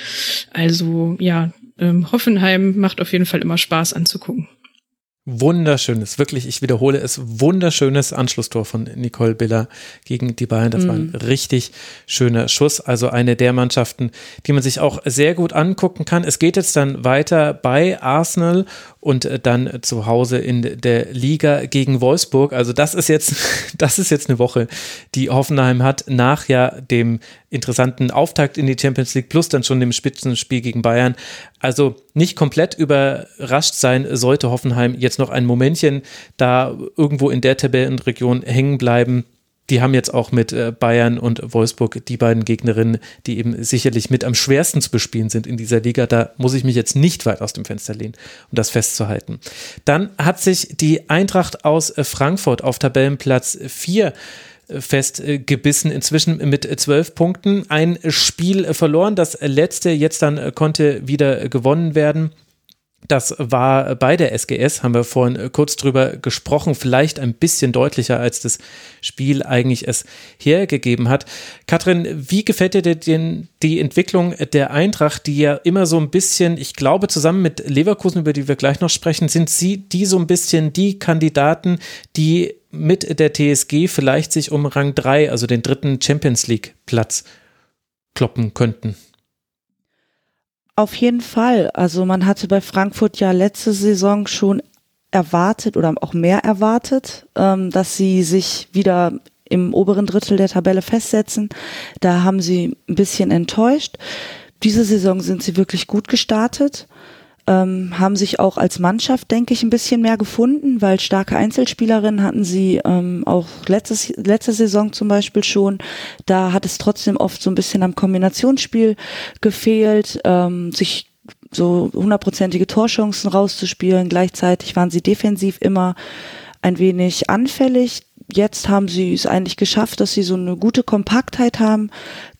Also ja, ähm, Hoffenheim macht auf jeden Fall immer Spaß anzugucken. Wunderschönes, wirklich, ich wiederhole es, wunderschönes Anschlusstor von Nicole Biller gegen die Bayern. Das mm. war ein mhm. richtig schöner Schuss. Also eine der Mannschaften, die man sich auch sehr gut angucken kann. Es geht jetzt dann weiter bei Arsenal und äh, dann zu Hause in der Liga gegen Wolfsburg. Also das ist jetzt, das ist jetzt eine Woche, die Hoffenheim hat nach ja dem interessanten Auftakt in die Champions League plus dann schon dem Spitzenspiel gegen Bayern. Also nicht komplett überrascht sein sollte Hoffenheim jetzt noch ein Momentchen da irgendwo in der Tabellenregion hängen bleiben die haben jetzt auch mit äh, Bayern und Wolfsburg die beiden Gegnerinnen, die eben sicherlich mit am schwersten zu bespielen sind in dieser Liga. Da muss ich mich jetzt nicht weit aus dem Fenster lehnen, um das festzuhalten. Dann hat sich die Eintracht aus äh, Frankfurt auf Tabellenplatz 4 äh, festgebissen, inzwischen mit zwölf Punkten. Ein Spiel verloren, das letzte jetzt dann konnte wieder gewonnen werden. Das war bei der SGS, haben wir vorhin kurz drüber gesprochen, vielleicht ein bisschen deutlicher, als das Spiel eigentlich es hergegeben hat. Katrin, wie gefällt dir denn die Entwicklung der Eintracht, die ja immer so ein bisschen, ich glaube, zusammen mit Leverkusen, über die wir gleich noch sprechen, sind sie die so ein bisschen die Kandidaten, die mit der TSG vielleicht sich um Rang 3, also den dritten Champions League Platz kloppen könnten? Auf jeden Fall. Also man hatte bei Frankfurt ja letzte Saison schon erwartet oder auch mehr erwartet, ähm, dass sie sich wieder im oberen Drittel der Tabelle festsetzen. Da haben sie ein bisschen enttäuscht. Diese Saison sind sie wirklich gut gestartet ähm, haben sich auch als Mannschaft, denke ich, ein bisschen mehr gefunden, weil starke Einzelspielerinnen hatten sie ähm, auch letztes, letzte Saison zum Beispiel schon. Da hat es trotzdem oft so ein bisschen am Kombinationsspiel gefehlt, ähm, sich so hundertprozentige Torchancen rauszuspielen. Gleichzeitig waren sie defensiv immer ein wenig anfällig jetzt haben sie es eigentlich geschafft, dass sie so eine gute Kompaktheit haben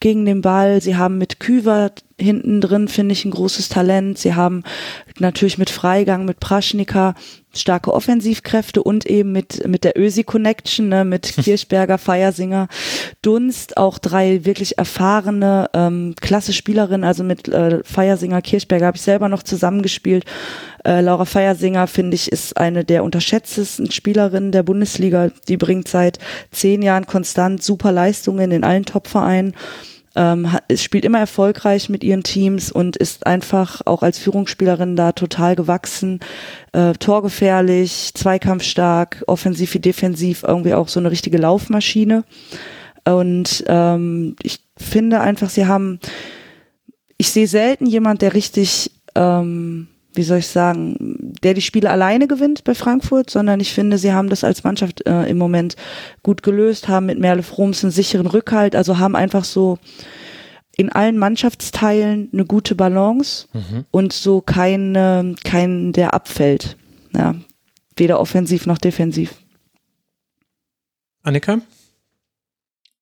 gegen den Ball. Sie haben mit Küver hinten drin, finde ich, ein großes Talent. Sie haben natürlich mit Freigang, mit Praschnika starke Offensivkräfte und eben mit, mit der Ösi Connection, ne, mit Kirchberger, Feiersinger, Dunst, auch drei wirklich erfahrene, ähm, klasse Spielerinnen, also mit äh, Feiersinger, Kirchberger habe ich selber noch zusammengespielt. Äh, Laura Feiersinger, finde ich, ist eine der unterschätztesten Spielerinnen der Bundesliga. Die bringt seit zehn Jahren konstant super Leistungen in allen Topvereinen. Ähm, spielt immer erfolgreich mit ihren Teams und ist einfach auch als Führungsspielerin da total gewachsen, äh, torgefährlich, zweikampfstark, offensiv wie defensiv, irgendwie auch so eine richtige Laufmaschine. Und ähm, ich finde einfach, sie haben, ich sehe selten jemand, der richtig, ähm, wie soll ich sagen, der die Spiele alleine gewinnt bei Frankfurt, sondern ich finde, sie haben das als Mannschaft äh, im Moment gut gelöst, haben mit Merle Froms einen sicheren Rückhalt, also haben einfach so in allen Mannschaftsteilen eine gute Balance mhm. und so kein, äh, kein, der abfällt. Ja, weder offensiv noch defensiv. Annika?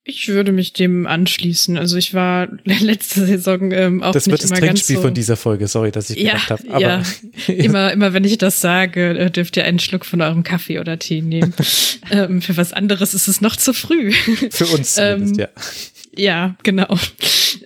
Ich würde mich dem anschließen. Also ich war letzte Saison ähm, auch das nicht wird das Trinkspiel so von dieser Folge. Sorry, dass ich ja, gedacht habe. Aber ja. immer, immer wenn ich das sage, äh, dürft ihr einen Schluck von eurem Kaffee oder Tee nehmen. ähm, für was anderes ist es noch zu früh. Für uns zumindest, ähm, ja. Ja, genau.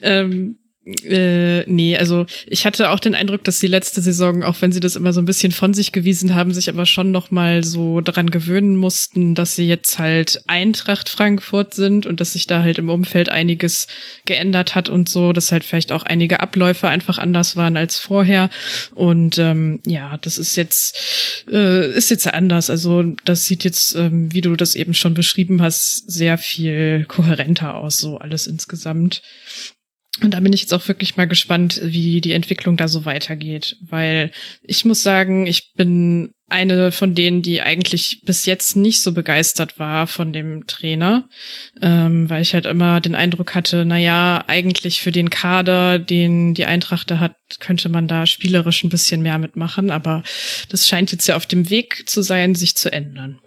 Ähm, äh, nee, also ich hatte auch den Eindruck, dass die letzte Saison, auch wenn sie das immer so ein bisschen von sich gewiesen haben, sich aber schon noch mal so daran gewöhnen mussten, dass sie jetzt halt Eintracht Frankfurt sind und dass sich da halt im Umfeld einiges geändert hat und so, dass halt vielleicht auch einige Abläufe einfach anders waren als vorher. Und ähm, ja, das ist jetzt äh, ist jetzt anders. Also das sieht jetzt, ähm, wie du das eben schon beschrieben hast, sehr viel kohärenter aus, so alles insgesamt. Und da bin ich jetzt auch wirklich mal gespannt, wie die Entwicklung da so weitergeht, weil ich muss sagen, ich bin eine von denen, die eigentlich bis jetzt nicht so begeistert war von dem Trainer, ähm, weil ich halt immer den Eindruck hatte, na ja, eigentlich für den Kader, den die Eintracht da hat, könnte man da spielerisch ein bisschen mehr mitmachen, aber das scheint jetzt ja auf dem Weg zu sein, sich zu ändern.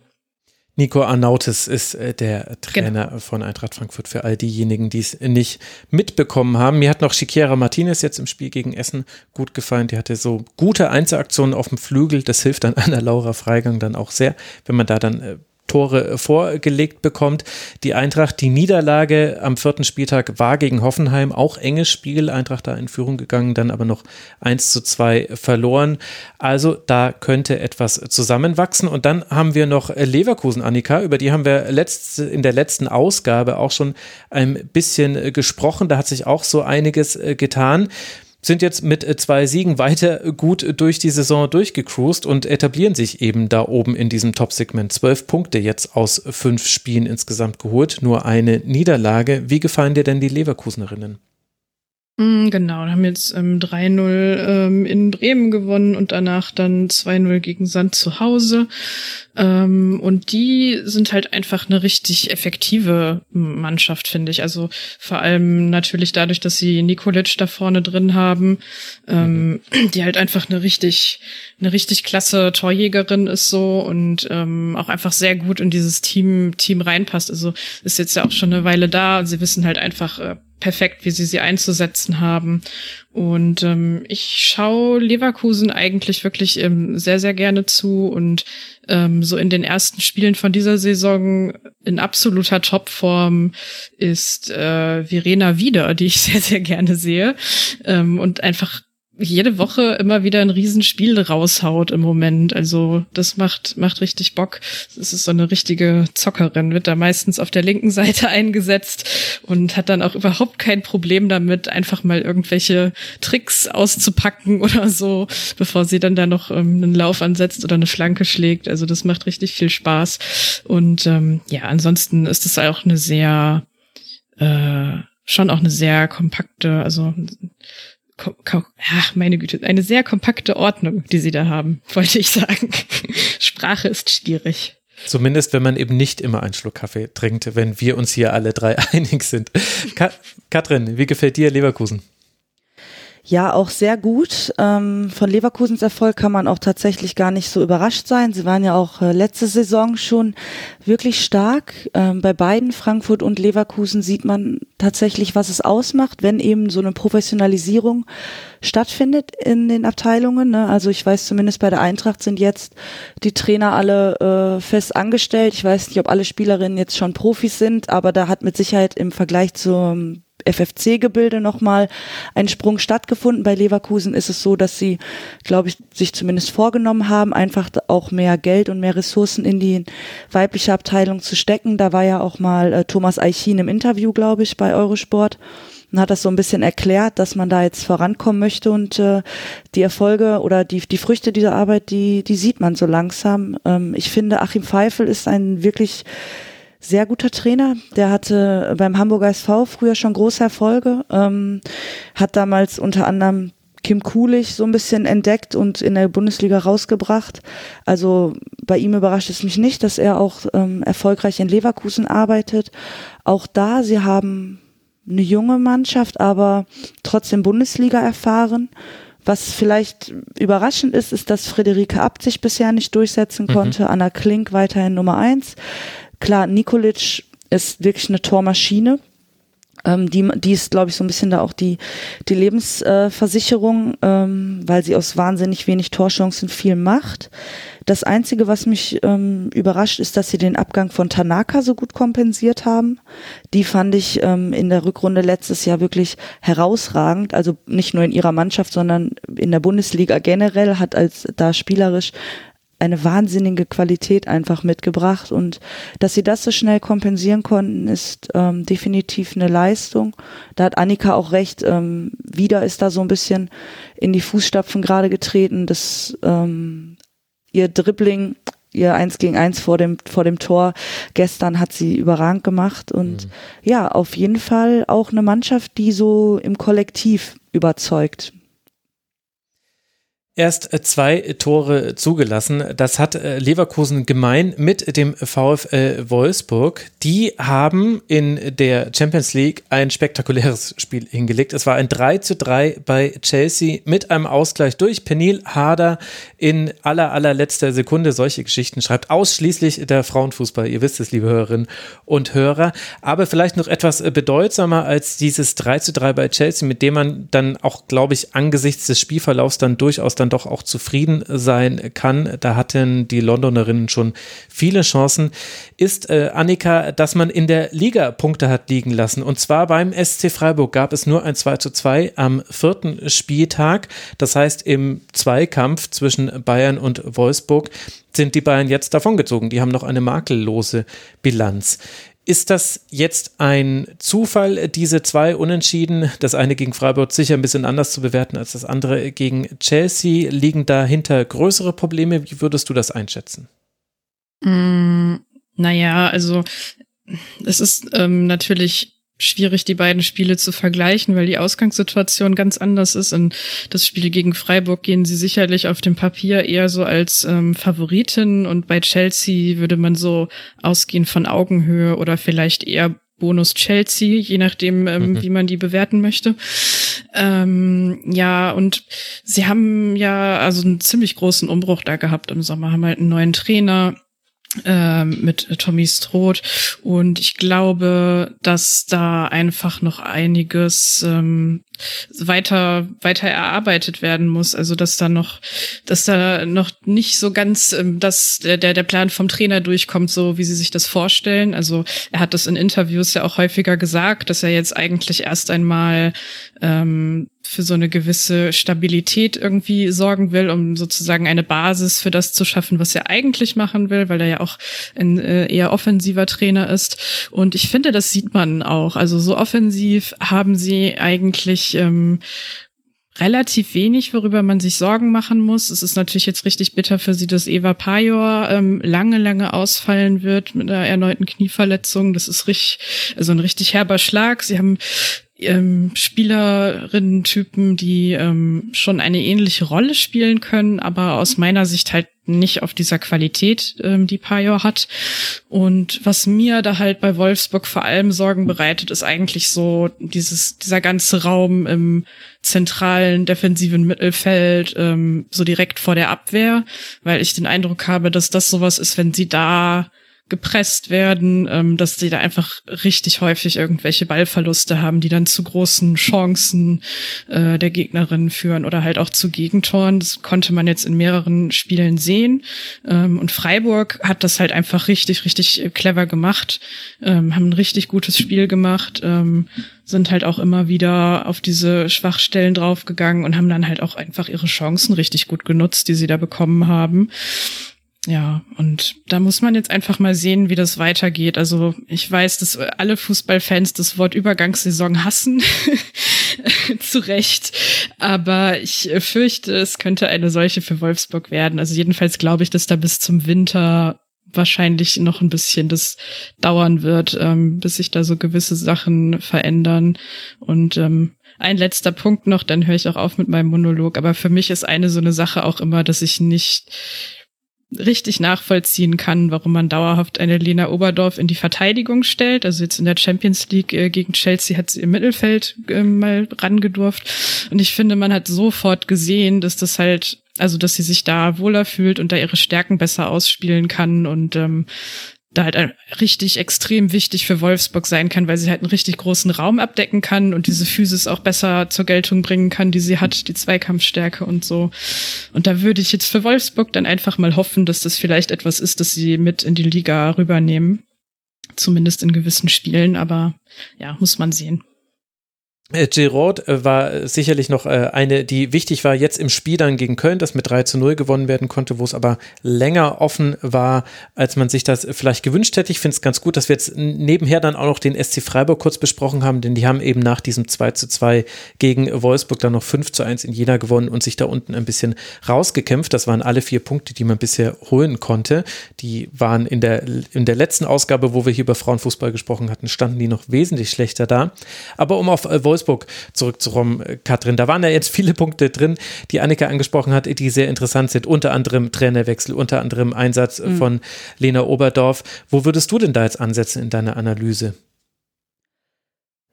Nico Arnautis ist äh, der Trainer genau. von Eintracht Frankfurt für all diejenigen, die es nicht mitbekommen haben. Mir hat noch Chiquera Martinez jetzt im Spiel gegen Essen gut gefallen. Die hatte so gute Einzelaktionen auf dem Flügel. Das hilft dann Anna Laura Freigang dann auch sehr, wenn man da dann äh, Tore vorgelegt bekommt. Die Eintracht, die Niederlage am vierten Spieltag war gegen Hoffenheim, auch enges Spiel. Eintracht da in Führung gegangen, dann aber noch 1 zu 2 verloren. Also da könnte etwas zusammenwachsen. Und dann haben wir noch Leverkusen, Annika, über die haben wir letzt, in der letzten Ausgabe auch schon ein bisschen gesprochen. Da hat sich auch so einiges äh, getan sind jetzt mit äh, zwei Siegen weiter gut durch die Saison durchgecruised und etablieren sich eben da oben in diesem Top-Segment. Zwölf Punkte jetzt aus fünf Spielen insgesamt geholt, nur eine Niederlage. Wie gefallen dir denn die Leverkusenerinnen? Mm, genau, haben jetzt ähm, 3-0 ähm, in Bremen gewonnen und danach dann 2-0 gegen Sand zu Hause. Ähm, und die sind halt einfach eine richtig effektive Mannschaft, finde ich. Also vor allem natürlich dadurch, dass sie Nikolic da vorne drin haben, ähm, mhm. die halt einfach eine richtig, eine richtig klasse Torjägerin ist so und ähm, auch einfach sehr gut in dieses Team, Team reinpasst. Also ist jetzt ja auch schon eine Weile da und sie wissen halt einfach, äh, perfekt, wie sie sie einzusetzen haben. Und ähm, ich schaue Leverkusen eigentlich wirklich ähm, sehr, sehr gerne zu und ähm, so in den ersten Spielen von dieser Saison in absoluter Topform ist äh, Verena wieder, die ich sehr, sehr gerne sehe ähm, und einfach jede Woche immer wieder ein Riesenspiel raushaut im Moment. Also das macht, macht richtig Bock. Das ist so eine richtige Zockerin, wird da meistens auf der linken Seite eingesetzt und hat dann auch überhaupt kein Problem damit, einfach mal irgendwelche Tricks auszupacken oder so, bevor sie dann da noch ähm, einen Lauf ansetzt oder eine Flanke schlägt. Also das macht richtig viel Spaß. Und ähm, ja, ansonsten ist es auch eine sehr, äh, schon auch eine sehr kompakte, also ach, meine Güte, eine sehr kompakte Ordnung, die sie da haben, wollte ich sagen. Sprache ist schwierig. Zumindest, wenn man eben nicht immer einen Schluck Kaffee trinkt, wenn wir uns hier alle drei einig sind. Ka Katrin, wie gefällt dir Leverkusen? Ja, auch sehr gut. Ähm, von Leverkusens Erfolg kann man auch tatsächlich gar nicht so überrascht sein. Sie waren ja auch äh, letzte Saison schon wirklich stark. Ähm, bei beiden, Frankfurt und Leverkusen, sieht man tatsächlich, was es ausmacht, wenn eben so eine Professionalisierung stattfindet in den Abteilungen. Ne? Also ich weiß zumindest bei der Eintracht sind jetzt die Trainer alle äh, fest angestellt. Ich weiß nicht, ob alle Spielerinnen jetzt schon Profis sind, aber da hat mit Sicherheit im Vergleich zum FFC-Gebilde nochmal ein Sprung stattgefunden. Bei Leverkusen ist es so, dass sie, glaube ich, sich zumindest vorgenommen haben, einfach auch mehr Geld und mehr Ressourcen in die weibliche Abteilung zu stecken. Da war ja auch mal äh, Thomas Eichin im Interview, glaube ich, bei Eurosport. und hat das so ein bisschen erklärt, dass man da jetzt vorankommen möchte und äh, die Erfolge oder die, die Früchte dieser Arbeit, die, die sieht man so langsam. Ähm, ich finde, Achim Pfeifel ist ein wirklich sehr guter Trainer. Der hatte beim Hamburger SV früher schon große Erfolge, ähm, hat damals unter anderem Kim Kulich so ein bisschen entdeckt und in der Bundesliga rausgebracht. Also bei ihm überrascht es mich nicht, dass er auch ähm, erfolgreich in Leverkusen arbeitet. Auch da, sie haben eine junge Mannschaft, aber trotzdem Bundesliga erfahren. Was vielleicht überraschend ist, ist, dass Friederike Abt sich bisher nicht durchsetzen mhm. konnte. Anna Klink weiterhin Nummer eins. Klar, Nikolic ist wirklich eine Tormaschine. Ähm, die, die ist, glaube ich, so ein bisschen da auch die, die Lebensversicherung, äh, ähm, weil sie aus wahnsinnig wenig Torchancen viel macht. Das Einzige, was mich ähm, überrascht, ist, dass sie den Abgang von Tanaka so gut kompensiert haben. Die fand ich ähm, in der Rückrunde letztes Jahr wirklich herausragend. Also nicht nur in ihrer Mannschaft, sondern in der Bundesliga generell hat als da spielerisch eine wahnsinnige Qualität einfach mitgebracht und dass sie das so schnell kompensieren konnten, ist ähm, definitiv eine Leistung. Da hat Annika auch recht. Ähm, wieder ist da so ein bisschen in die Fußstapfen gerade getreten, dass ähm, ihr Dribbling, ihr Eins gegen Eins vor dem vor dem Tor gestern hat sie überragend gemacht und mhm. ja auf jeden Fall auch eine Mannschaft, die so im Kollektiv überzeugt erst äh, zwei Tore zugelassen. Das hat äh, Leverkusen gemein mit dem VfL Wolfsburg. Die haben in der Champions League ein spektakuläres Spiel hingelegt. Es war ein 3 zu 3 bei Chelsea mit einem Ausgleich durch Penil Harder in aller, allerletzter Sekunde. Solche Geschichten schreibt ausschließlich der Frauenfußball. Ihr wisst es, liebe Hörerinnen und Hörer. Aber vielleicht noch etwas bedeutsamer als dieses 3 zu 3 bei Chelsea, mit dem man dann auch, glaube ich, angesichts des Spielverlaufs dann durchaus dann doch auch zufrieden sein kann. Da hatten die Londonerinnen schon viele Chancen. Ist äh, Annika, dass man in der Liga Punkte hat liegen lassen. Und zwar beim SC Freiburg gab es nur ein 2 zu 2 am vierten Spieltag. Das heißt, im Zweikampf zwischen Bayern und Wolfsburg sind die Bayern jetzt davongezogen. Die haben noch eine makellose Bilanz. Ist das jetzt ein Zufall, diese zwei Unentschieden? Das eine gegen Freiburg sicher ein bisschen anders zu bewerten als das andere gegen Chelsea. Liegen dahinter größere Probleme? Wie würdest du das einschätzen? Mm, naja, also es ist ähm, natürlich schwierig, die beiden Spiele zu vergleichen, weil die Ausgangssituation ganz anders ist. In das Spiel gegen Freiburg gehen sie sicherlich auf dem Papier eher so als ähm, Favoritin und bei Chelsea würde man so ausgehen von Augenhöhe oder vielleicht eher Bonus Chelsea, je nachdem, ähm, mhm. wie man die bewerten möchte. Ähm, ja, und sie haben ja also einen ziemlich großen Umbruch da gehabt im Sommer, haben halt einen neuen Trainer, mit Tommy Stroth. Und ich glaube, dass da einfach noch einiges ähm, weiter weiter erarbeitet werden muss. Also dass da noch, dass da noch nicht so ganz ähm, dass der der Plan vom Trainer durchkommt, so wie sie sich das vorstellen. Also er hat das in Interviews ja auch häufiger gesagt, dass er jetzt eigentlich erst einmal ähm, für so eine gewisse Stabilität irgendwie sorgen will, um sozusagen eine Basis für das zu schaffen, was er eigentlich machen will, weil er ja auch ein äh, eher offensiver Trainer ist. Und ich finde, das sieht man auch. Also so offensiv haben sie eigentlich ähm, relativ wenig, worüber man sich Sorgen machen muss. Es ist natürlich jetzt richtig bitter für sie, dass Eva Pajor ähm, lange, lange ausfallen wird mit einer erneuten Knieverletzung. Das ist richtig, also ein richtig herber Schlag. Sie haben ähm, Spielerinnen-Typen, die ähm, schon eine ähnliche Rolle spielen können, aber aus meiner Sicht halt nicht auf dieser Qualität, ähm, die Pajor hat. Und was mir da halt bei Wolfsburg vor allem Sorgen bereitet, ist eigentlich so dieses, dieser ganze Raum im zentralen defensiven Mittelfeld, ähm, so direkt vor der Abwehr, weil ich den Eindruck habe, dass das sowas ist, wenn sie da gepresst werden, ähm, dass sie da einfach richtig häufig irgendwelche Ballverluste haben, die dann zu großen Chancen äh, der Gegnerin führen oder halt auch zu Gegentoren. Das konnte man jetzt in mehreren Spielen sehen. Ähm, und Freiburg hat das halt einfach richtig, richtig clever gemacht, ähm, haben ein richtig gutes Spiel gemacht, ähm, sind halt auch immer wieder auf diese Schwachstellen draufgegangen und haben dann halt auch einfach ihre Chancen richtig gut genutzt, die sie da bekommen haben. Ja, und da muss man jetzt einfach mal sehen, wie das weitergeht. Also ich weiß, dass alle Fußballfans das Wort Übergangssaison hassen. Zu Recht. Aber ich fürchte, es könnte eine solche für Wolfsburg werden. Also jedenfalls glaube ich, dass da bis zum Winter wahrscheinlich noch ein bisschen das dauern wird, ähm, bis sich da so gewisse Sachen verändern. Und ähm, ein letzter Punkt noch, dann höre ich auch auf mit meinem Monolog. Aber für mich ist eine so eine Sache auch immer, dass ich nicht richtig nachvollziehen kann, warum man dauerhaft eine Lena Oberdorf in die Verteidigung stellt. Also jetzt in der Champions League äh, gegen Chelsea hat sie im Mittelfeld äh, mal rangedurft. Und ich finde, man hat sofort gesehen, dass das halt, also dass sie sich da wohler fühlt und da ihre Stärken besser ausspielen kann und ähm, da halt richtig extrem wichtig für Wolfsburg sein kann, weil sie halt einen richtig großen Raum abdecken kann und diese Physis auch besser zur Geltung bringen kann, die sie hat, die Zweikampfstärke und so. Und da würde ich jetzt für Wolfsburg dann einfach mal hoffen, dass das vielleicht etwas ist, das sie mit in die Liga rübernehmen. Zumindest in gewissen Spielen, aber ja, muss man sehen. Äh, Giroud äh, war sicherlich noch äh, eine, die wichtig war jetzt im Spiel dann gegen Köln, das mit 3 zu 0 gewonnen werden konnte, wo es aber länger offen war, als man sich das vielleicht gewünscht hätte. Ich finde es ganz gut, dass wir jetzt nebenher dann auch noch den SC Freiburg kurz besprochen haben, denn die haben eben nach diesem 2 zu 2 gegen Wolfsburg dann noch 5 zu 1 in Jena gewonnen und sich da unten ein bisschen rausgekämpft. Das waren alle vier Punkte, die man bisher holen konnte. Die waren in der, in der letzten Ausgabe, wo wir hier über Frauenfußball gesprochen hatten, standen die noch wesentlich schlechter da. Aber um auf Wolfsburg Wolfsburg zurückzukommen, Katrin. Da waren ja jetzt viele Punkte drin, die Annika angesprochen hat, die sehr interessant sind. Unter anderem Trainerwechsel, unter anderem Einsatz mhm. von Lena Oberdorf. Wo würdest du denn da jetzt ansetzen in deiner Analyse?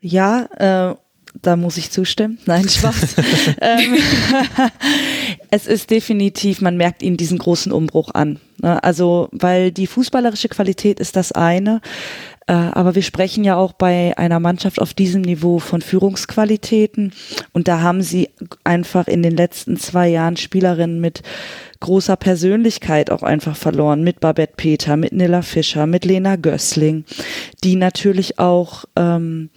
Ja, äh, da muss ich zustimmen. Nein, Spaß. ähm, es ist definitiv, man merkt ihnen diesen großen Umbruch an. Ne? Also, weil die fußballerische Qualität ist das eine. Äh, aber wir sprechen ja auch bei einer Mannschaft auf diesem Niveau von Führungsqualitäten. Und da haben sie einfach in den letzten zwei Jahren Spielerinnen mit großer Persönlichkeit auch einfach verloren. Mit Babette Peter, mit Nilla Fischer, mit Lena Gößling, die natürlich auch ähm,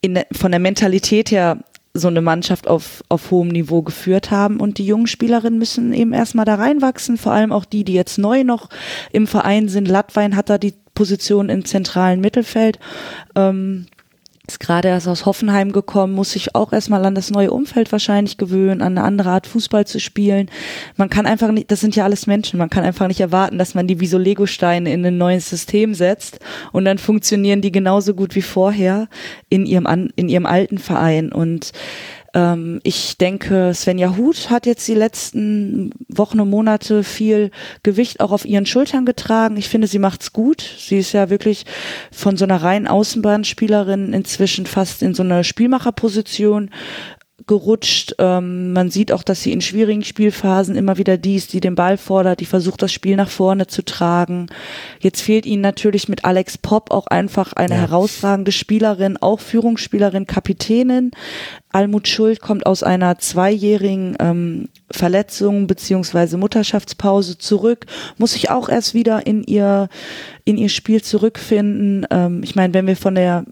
in, von der Mentalität her so eine Mannschaft auf, auf hohem Niveau geführt haben. Und die jungen Spielerinnen müssen eben erstmal da reinwachsen, vor allem auch die, die jetzt neu noch im Verein sind. Lattwein hat da die Position im zentralen Mittelfeld. Ähm, ist gerade erst aus Hoffenheim gekommen, muss sich auch erstmal an das neue Umfeld wahrscheinlich gewöhnen, an eine andere Art Fußball zu spielen. Man kann einfach nicht, das sind ja alles Menschen, man kann einfach nicht erwarten, dass man die wie so Lego-Steine in ein neues System setzt und dann funktionieren die genauso gut wie vorher in ihrem, in ihrem alten Verein und ähm, ich denke, Svenja Huth hat jetzt die letzten Wochen und Monate viel Gewicht auch auf ihren Schultern getragen. Ich finde, sie macht's gut. Sie ist ja wirklich von so einer reinen Außenbahnspielerin inzwischen fast in so einer Spielmacherposition gerutscht. Ähm, man sieht auch, dass sie in schwierigen Spielphasen immer wieder dies, die den Ball fordert, die versucht, das Spiel nach vorne zu tragen. Jetzt fehlt ihnen natürlich mit Alex Popp auch einfach eine ja. herausragende Spielerin, auch Führungsspielerin, Kapitänin. Almut Schuld kommt aus einer zweijährigen ähm, Verletzung beziehungsweise Mutterschaftspause zurück, muss sich auch erst wieder in ihr in ihr Spiel zurückfinden. Ähm, ich meine, wenn wir von der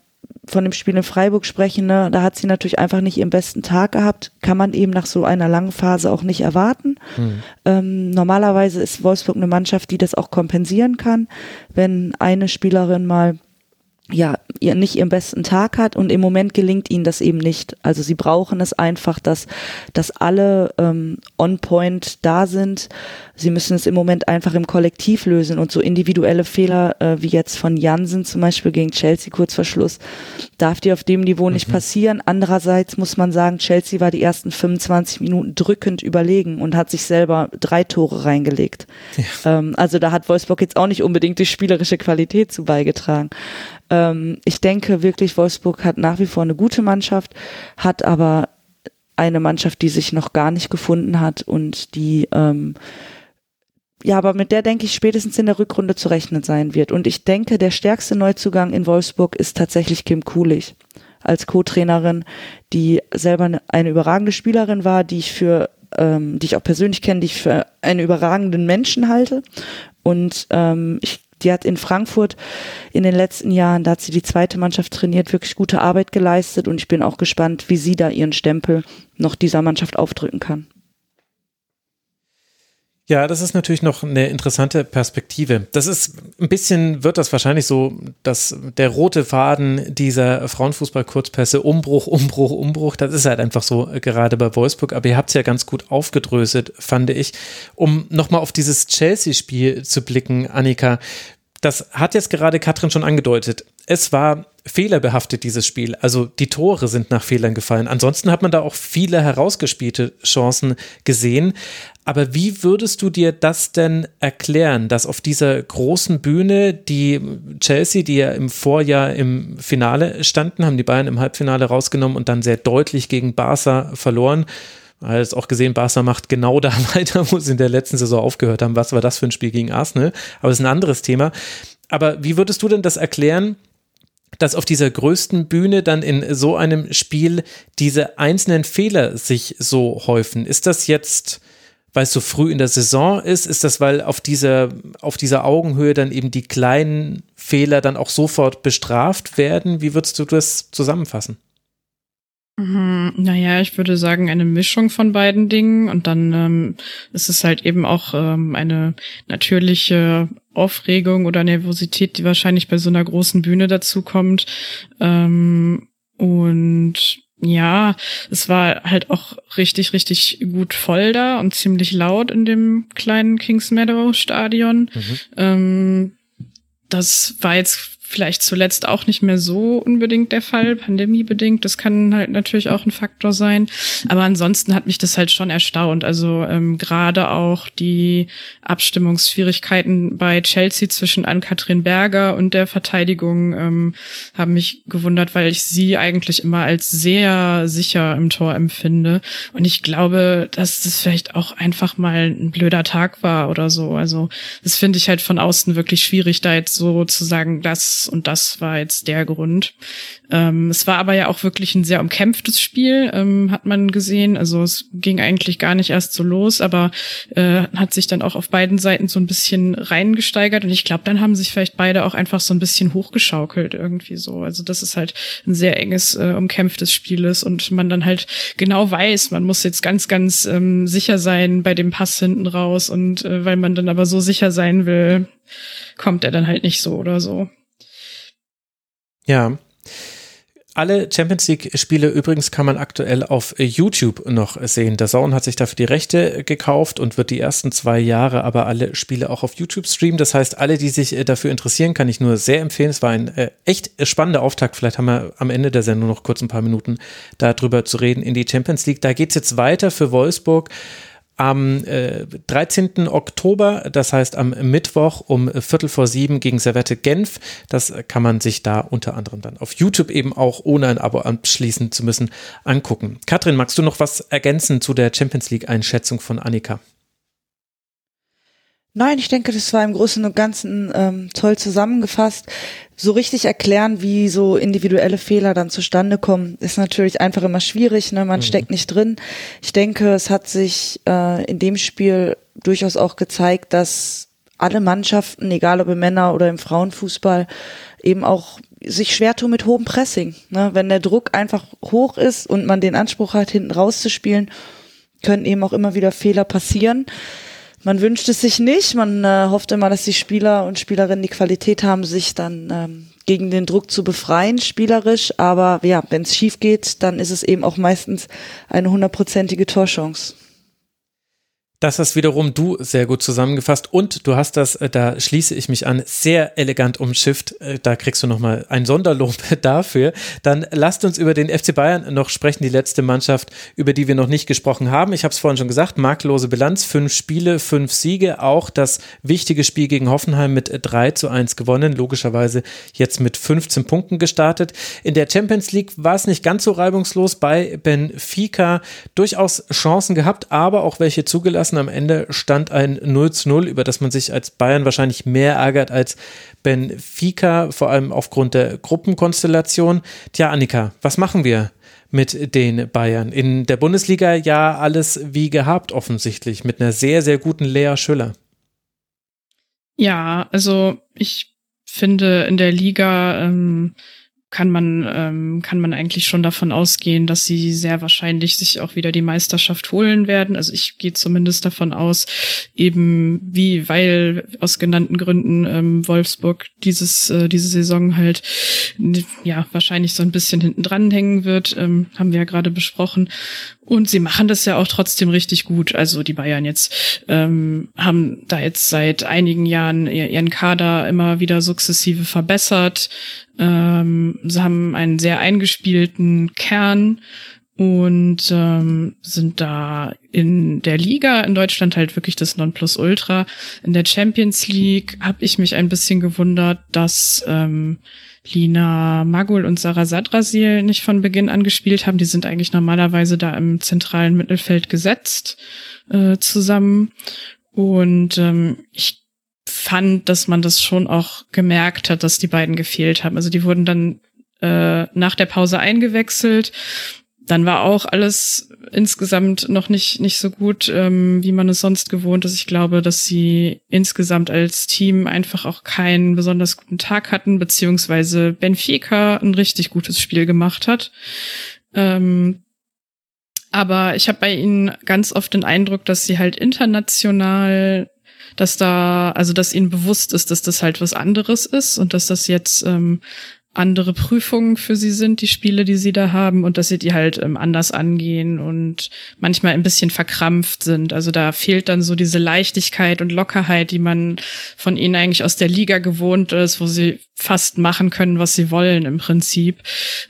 von dem Spiel in Freiburg sprechen, ne, da hat sie natürlich einfach nicht ihren besten Tag gehabt. Kann man eben nach so einer langen Phase auch nicht erwarten. Mhm. Ähm, normalerweise ist Wolfsburg eine Mannschaft, die das auch kompensieren kann, wenn eine Spielerin mal ja, ihr nicht ihren besten Tag hat und im Moment gelingt ihnen das eben nicht. Also sie brauchen es einfach, dass, dass alle ähm, on point da sind. Sie müssen es im Moment einfach im Kollektiv lösen und so individuelle Fehler äh, wie jetzt von Jansen zum Beispiel gegen Chelsea kurz vor Schluss darf die auf dem Niveau mhm. nicht passieren. Andererseits muss man sagen, Chelsea war die ersten 25 Minuten drückend überlegen und hat sich selber drei Tore reingelegt. Ja. Ähm, also da hat Wolfsburg jetzt auch nicht unbedingt die spielerische Qualität zu beigetragen. Ähm, ich denke wirklich, Wolfsburg hat nach wie vor eine gute Mannschaft, hat aber eine Mannschaft, die sich noch gar nicht gefunden hat und die ähm, ja, aber mit der denke ich spätestens in der Rückrunde zu rechnen sein wird. Und ich denke, der stärkste Neuzugang in Wolfsburg ist tatsächlich Kim Kulich als Co-Trainerin, die selber eine, eine überragende Spielerin war, die ich für, ähm, die ich auch persönlich kenne, die ich für einen überragenden Menschen halte. Und ähm, ich die hat in Frankfurt in den letzten Jahren, da hat sie die zweite Mannschaft trainiert, wirklich gute Arbeit geleistet und ich bin auch gespannt, wie sie da ihren Stempel noch dieser Mannschaft aufdrücken kann. Ja, das ist natürlich noch eine interessante Perspektive. Das ist ein bisschen, wird das wahrscheinlich so, dass der rote Faden dieser Frauenfußball-Kurzpässe, Umbruch, Umbruch, Umbruch, das ist halt einfach so äh, gerade bei Wolfsburg. Aber ihr habt es ja ganz gut aufgedröselt, fand ich. Um nochmal auf dieses Chelsea-Spiel zu blicken, Annika, das hat jetzt gerade Katrin schon angedeutet. Es war fehlerbehaftet, dieses Spiel. Also die Tore sind nach Fehlern gefallen. Ansonsten hat man da auch viele herausgespielte Chancen gesehen. Aber wie würdest du dir das denn erklären, dass auf dieser großen Bühne die Chelsea, die ja im Vorjahr im Finale standen, haben die Bayern im Halbfinale rausgenommen und dann sehr deutlich gegen Barca verloren. Jetzt auch gesehen, Barca macht genau da weiter, wo sie in der letzten Saison aufgehört haben. Was war das für ein Spiel gegen Arsenal? Aber das ist ein anderes Thema. Aber wie würdest du denn das erklären, dass auf dieser größten Bühne dann in so einem Spiel diese einzelnen Fehler sich so häufen? Ist das jetzt weil es so früh in der Saison ist? Ist das, weil auf dieser, auf dieser Augenhöhe dann eben die kleinen Fehler dann auch sofort bestraft werden? Wie würdest du das zusammenfassen? Mhm, naja, ich würde sagen, eine Mischung von beiden Dingen und dann ähm, ist es halt eben auch ähm, eine natürliche Aufregung oder Nervosität, die wahrscheinlich bei so einer großen Bühne dazu kommt. Ähm, und ja, es war halt auch richtig, richtig gut voll da und ziemlich laut in dem kleinen Kings Meadow Stadion. Mhm. Ähm, das war jetzt vielleicht zuletzt auch nicht mehr so unbedingt der Fall, pandemiebedingt. Das kann halt natürlich auch ein Faktor sein. Aber ansonsten hat mich das halt schon erstaunt. Also ähm, gerade auch die Abstimmungsschwierigkeiten bei Chelsea zwischen Ann-Kathrin Berger und der Verteidigung ähm, haben mich gewundert, weil ich sie eigentlich immer als sehr sicher im Tor empfinde. Und ich glaube, dass das vielleicht auch einfach mal ein blöder Tag war oder so. Also das finde ich halt von außen wirklich schwierig, da jetzt so zu sagen, dass und das war jetzt der Grund. Ähm, es war aber ja auch wirklich ein sehr umkämpftes Spiel, ähm, hat man gesehen. Also es ging eigentlich gar nicht erst so los, aber äh, hat sich dann auch auf beiden Seiten so ein bisschen reingesteigert und ich glaube, dann haben sich vielleicht beide auch einfach so ein bisschen hochgeschaukelt irgendwie so. Also das ist halt ein sehr enges, äh, umkämpftes Spiel ist und man dann halt genau weiß, man muss jetzt ganz, ganz ähm, sicher sein bei dem Pass hinten raus und äh, weil man dann aber so sicher sein will, kommt er dann halt nicht so oder so. Ja. Alle Champions League-Spiele übrigens kann man aktuell auf YouTube noch sehen. Der Zone hat sich dafür die Rechte gekauft und wird die ersten zwei Jahre aber alle Spiele auch auf YouTube streamen. Das heißt, alle, die sich äh, dafür interessieren, kann ich nur sehr empfehlen. Es war ein äh, echt spannender Auftakt. Vielleicht haben wir am Ende der Sendung noch kurz ein paar Minuten darüber zu reden in die Champions League. Da geht es jetzt weiter für Wolfsburg am äh, 13. Oktober, das heißt am Mittwoch um Viertel vor sieben gegen Servette Genf. Das kann man sich da unter anderem dann auf YouTube eben auch, ohne ein Abo abschließen zu müssen, angucken. Katrin, magst du noch was ergänzen zu der Champions League-Einschätzung von Annika? Nein, ich denke, das war im Großen und Ganzen ähm, toll zusammengefasst. So richtig erklären, wie so individuelle Fehler dann zustande kommen, ist natürlich einfach immer schwierig. Ne? Man mhm. steckt nicht drin. Ich denke, es hat sich äh, in dem Spiel durchaus auch gezeigt, dass alle Mannschaften, egal ob im Männer- oder im Frauenfußball, eben auch sich schwer tun mit hohem Pressing. Ne? Wenn der Druck einfach hoch ist und man den Anspruch hat, hinten rauszuspielen, können eben auch immer wieder Fehler passieren. Man wünscht es sich nicht. Man äh, hofft immer, dass die Spieler und Spielerinnen die Qualität haben, sich dann ähm, gegen den Druck zu befreien, spielerisch. Aber ja, wenn es schief geht, dann ist es eben auch meistens eine hundertprozentige Torchance. Das hast wiederum du sehr gut zusammengefasst und du hast das, äh, da schließe ich mich an, sehr elegant umschifft. Äh, da kriegst du nochmal ein Sonderlob dafür. Dann lasst uns über den FC Bayern noch sprechen, die letzte Mannschaft, über die wir noch nicht gesprochen haben. Ich habe es vorhin schon gesagt, marklose Bilanz, fünf Spiele, fünf Siege, auch das wichtige Spiel gegen Hoffenheim mit 3 zu 1 gewonnen, logischerweise jetzt mit 15 Punkten gestartet. In der Champions League war es nicht ganz so reibungslos bei Benfica, durchaus Chancen gehabt, aber auch welche zugelassen lassen. Am Ende stand ein 0 zu 0, über das man sich als Bayern wahrscheinlich mehr ärgert als Benfica, vor allem aufgrund der Gruppenkonstellation. Tja, Annika, was machen wir? mit den Bayern. In der Bundesliga ja alles wie gehabt offensichtlich, mit einer sehr, sehr guten Lea Schüller. Ja, also ich finde in der Liga ähm, kann man, ähm, kann man eigentlich schon davon ausgehen, dass sie sehr wahrscheinlich sich auch wieder die Meisterschaft holen werden. Also ich gehe zumindest davon aus, eben wie, weil aus genannten Gründen ähm, Wolfsburg dieses, äh, diese Saison halt ja wahrscheinlich so ein bisschen hinten dran hängen wird, ähm, haben wir ja gerade besprochen. Und sie machen das ja auch trotzdem richtig gut. Also die Bayern jetzt ähm, haben da jetzt seit einigen Jahren ihren Kader immer wieder sukzessive verbessert. Ähm, sie haben einen sehr eingespielten Kern und ähm, sind da in der Liga in Deutschland halt wirklich das Nonplusultra. In der Champions League habe ich mich ein bisschen gewundert, dass ähm, Lina Magul und Sarah Sadrasil nicht von Beginn an gespielt haben. Die sind eigentlich normalerweise da im zentralen Mittelfeld gesetzt äh, zusammen. Und ähm, ich fand, dass man das schon auch gemerkt hat, dass die beiden gefehlt haben. Also die wurden dann äh, nach der Pause eingewechselt dann war auch alles insgesamt noch nicht, nicht so gut, ähm, wie man es sonst gewohnt ist. Ich glaube, dass sie insgesamt als Team einfach auch keinen besonders guten Tag hatten, beziehungsweise Benfica ein richtig gutes Spiel gemacht hat. Ähm, aber ich habe bei ihnen ganz oft den Eindruck, dass sie halt international, dass da, also dass ihnen bewusst ist, dass das halt was anderes ist und dass das jetzt ähm, andere Prüfungen für sie sind, die Spiele, die sie da haben, und dass sie die halt ähm, anders angehen und manchmal ein bisschen verkrampft sind. Also da fehlt dann so diese Leichtigkeit und Lockerheit, die man von ihnen eigentlich aus der Liga gewohnt ist, wo sie fast machen können, was sie wollen im Prinzip.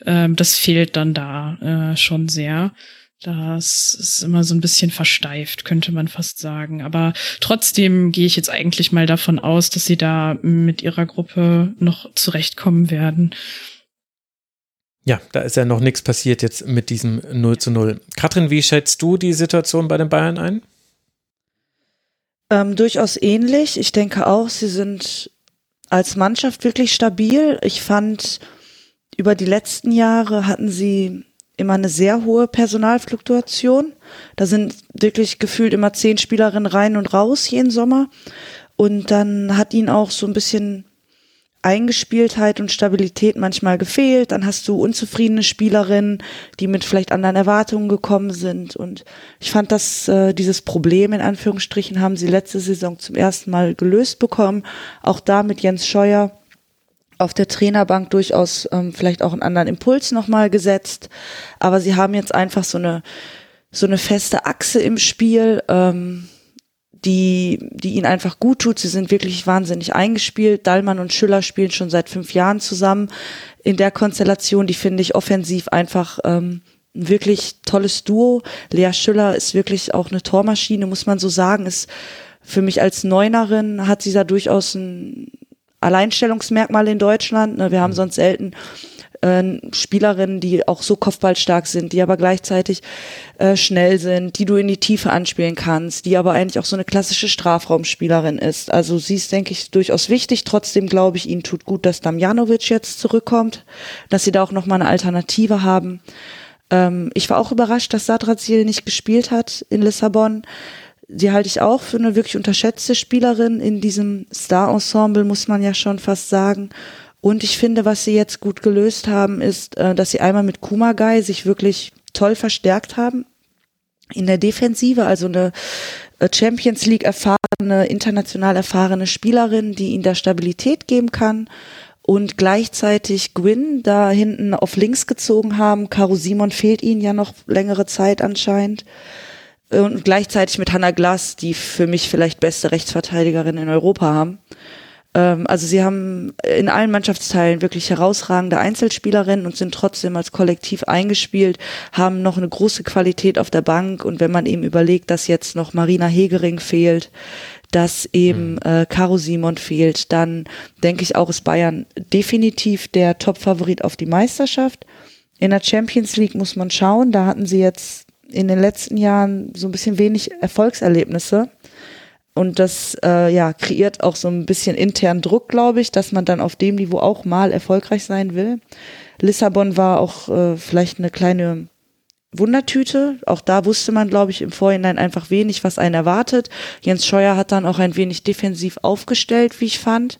Ähm, das fehlt dann da äh, schon sehr. Das ist immer so ein bisschen versteift, könnte man fast sagen. Aber trotzdem gehe ich jetzt eigentlich mal davon aus, dass sie da mit ihrer Gruppe noch zurechtkommen werden. Ja, da ist ja noch nichts passiert jetzt mit diesem 0 zu 0. Katrin, wie schätzt du die Situation bei den Bayern ein? Ähm, durchaus ähnlich. Ich denke auch, sie sind als Mannschaft wirklich stabil. Ich fand, über die letzten Jahre hatten sie immer eine sehr hohe Personalfluktuation. Da sind wirklich gefühlt immer zehn Spielerinnen rein und raus jeden Sommer. Und dann hat ihnen auch so ein bisschen Eingespieltheit und Stabilität manchmal gefehlt. Dann hast du unzufriedene Spielerinnen, die mit vielleicht anderen Erwartungen gekommen sind. Und ich fand, dass äh, dieses Problem in Anführungsstrichen haben sie letzte Saison zum ersten Mal gelöst bekommen. Auch da mit Jens Scheuer auf der Trainerbank durchaus ähm, vielleicht auch einen anderen Impuls nochmal gesetzt. Aber sie haben jetzt einfach so eine, so eine feste Achse im Spiel, ähm, die, die ihnen einfach gut tut. Sie sind wirklich wahnsinnig eingespielt. Dallmann und Schüller spielen schon seit fünf Jahren zusammen in der Konstellation. Die finde ich offensiv einfach ähm, ein wirklich tolles Duo. Lea Schüller ist wirklich auch eine Tormaschine, muss man so sagen. Ist für mich als Neunerin hat sie da durchaus ein Alleinstellungsmerkmal in Deutschland. Ne? Wir haben mhm. sonst selten äh, Spielerinnen, die auch so kopfballstark sind, die aber gleichzeitig äh, schnell sind, die du in die Tiefe anspielen kannst, die aber eigentlich auch so eine klassische Strafraumspielerin ist. Also sie ist, denke ich, durchaus wichtig. Trotzdem glaube ich, ihnen tut gut, dass Damjanovic jetzt zurückkommt, dass sie da auch nochmal eine Alternative haben. Ähm, ich war auch überrascht, dass Sadrazil nicht gespielt hat in Lissabon die halte ich auch für eine wirklich unterschätzte Spielerin in diesem Star-Ensemble, muss man ja schon fast sagen. Und ich finde, was sie jetzt gut gelöst haben, ist, äh, dass sie einmal mit Kumagai sich wirklich toll verstärkt haben in der Defensive, also eine äh, Champions League erfahrene, international erfahrene Spielerin, die ihnen da Stabilität geben kann und gleichzeitig Gwyn da hinten auf links gezogen haben. Caro Simon fehlt ihnen ja noch längere Zeit anscheinend und gleichzeitig mit Hannah Glass, die für mich vielleicht beste Rechtsverteidigerin in Europa haben. Ähm, also sie haben in allen Mannschaftsteilen wirklich herausragende Einzelspielerinnen und sind trotzdem als Kollektiv eingespielt, haben noch eine große Qualität auf der Bank und wenn man eben überlegt, dass jetzt noch Marina Hegering fehlt, dass eben mhm. äh, Caro Simon fehlt, dann denke ich auch, ist Bayern definitiv der Top-Favorit auf die Meisterschaft. In der Champions League muss man schauen, da hatten sie jetzt in den letzten Jahren so ein bisschen wenig Erfolgserlebnisse. Und das äh, ja, kreiert auch so ein bisschen internen Druck, glaube ich, dass man dann auf dem Niveau auch mal erfolgreich sein will. Lissabon war auch äh, vielleicht eine kleine Wundertüte. Auch da wusste man, glaube ich, im Vorhinein einfach wenig, was einen erwartet. Jens Scheuer hat dann auch ein wenig defensiv aufgestellt, wie ich fand.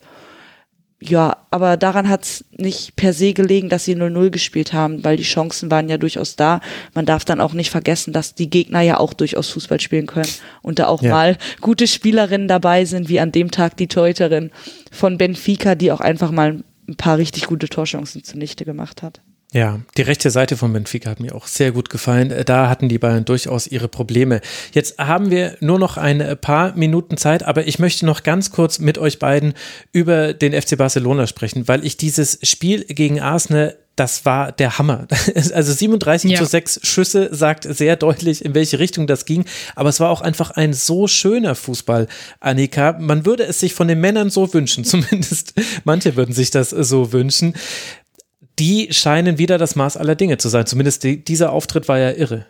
Ja, aber daran hat es nicht per se gelegen, dass sie 0-0 gespielt haben, weil die Chancen waren ja durchaus da. Man darf dann auch nicht vergessen, dass die Gegner ja auch durchaus Fußball spielen können und da auch ja. mal gute Spielerinnen dabei sind, wie an dem Tag die Teuterin von Benfica, die auch einfach mal ein paar richtig gute Torchancen zunichte gemacht hat. Ja, die rechte Seite von Benfica hat mir auch sehr gut gefallen. Äh, da hatten die Bayern durchaus ihre Probleme. Jetzt haben wir nur noch ein paar Minuten Zeit, aber ich möchte noch ganz kurz mit euch beiden über den FC Barcelona sprechen, weil ich dieses Spiel gegen Arsenal das war der Hammer. Also 37 ja. zu 6 Schüsse sagt sehr deutlich, in welche Richtung das ging. Aber es war auch einfach ein so schöner Fußball, Annika. Man würde es sich von den Männern so wünschen. Zumindest manche würden sich das so wünschen die scheinen wieder das Maß aller Dinge zu sein. Zumindest die, dieser Auftritt war ja irre.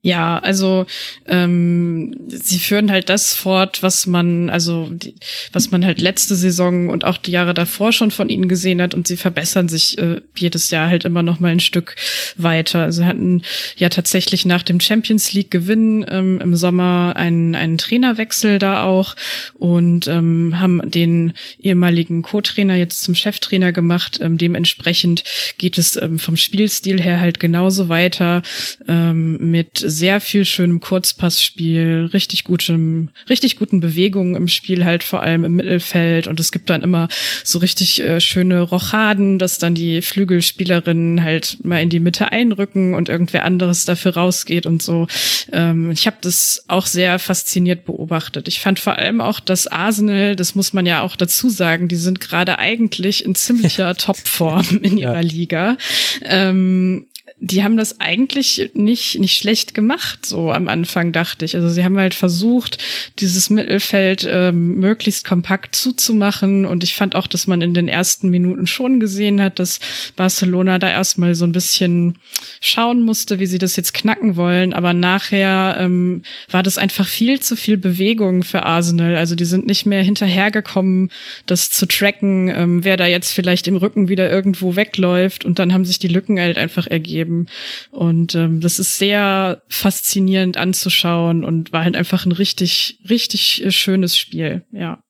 Ja, also ähm, sie führen halt das fort, was man, also die, was man halt letzte Saison und auch die Jahre davor schon von ihnen gesehen hat und sie verbessern sich äh, jedes Jahr halt immer noch mal ein Stück weiter. Also hatten ja tatsächlich nach dem Champions League Gewinn ähm, im Sommer einen, einen Trainerwechsel da auch und ähm, haben den ehemaligen Co-Trainer jetzt zum Cheftrainer gemacht. Ähm, dementsprechend geht es ähm, vom Spielstil her halt genauso weiter ähm, mit sehr viel schönem Kurzpassspiel, richtig gutem, richtig guten Bewegungen im Spiel halt vor allem im Mittelfeld und es gibt dann immer so richtig äh, schöne Rochaden, dass dann die Flügelspielerinnen halt mal in die Mitte einrücken und irgendwer anderes dafür rausgeht und so. Ähm, ich habe das auch sehr fasziniert beobachtet. Ich fand vor allem auch, dass Arsenal, das muss man ja auch dazu sagen, die sind gerade eigentlich in ziemlicher Topform in ihrer ja. Liga. Ähm, die haben das eigentlich nicht, nicht schlecht gemacht, so am Anfang dachte ich. Also sie haben halt versucht, dieses Mittelfeld ähm, möglichst kompakt zuzumachen. Und ich fand auch, dass man in den ersten Minuten schon gesehen hat, dass Barcelona da erstmal so ein bisschen schauen musste, wie sie das jetzt knacken wollen. Aber nachher ähm, war das einfach viel zu viel Bewegung für Arsenal. Also die sind nicht mehr hinterhergekommen, das zu tracken, ähm, wer da jetzt vielleicht im Rücken wieder irgendwo wegläuft. Und dann haben sich die Lücken halt einfach ergeben geben. Und ähm, das ist sehr faszinierend anzuschauen und war halt einfach ein richtig, richtig äh, schönes Spiel, ja.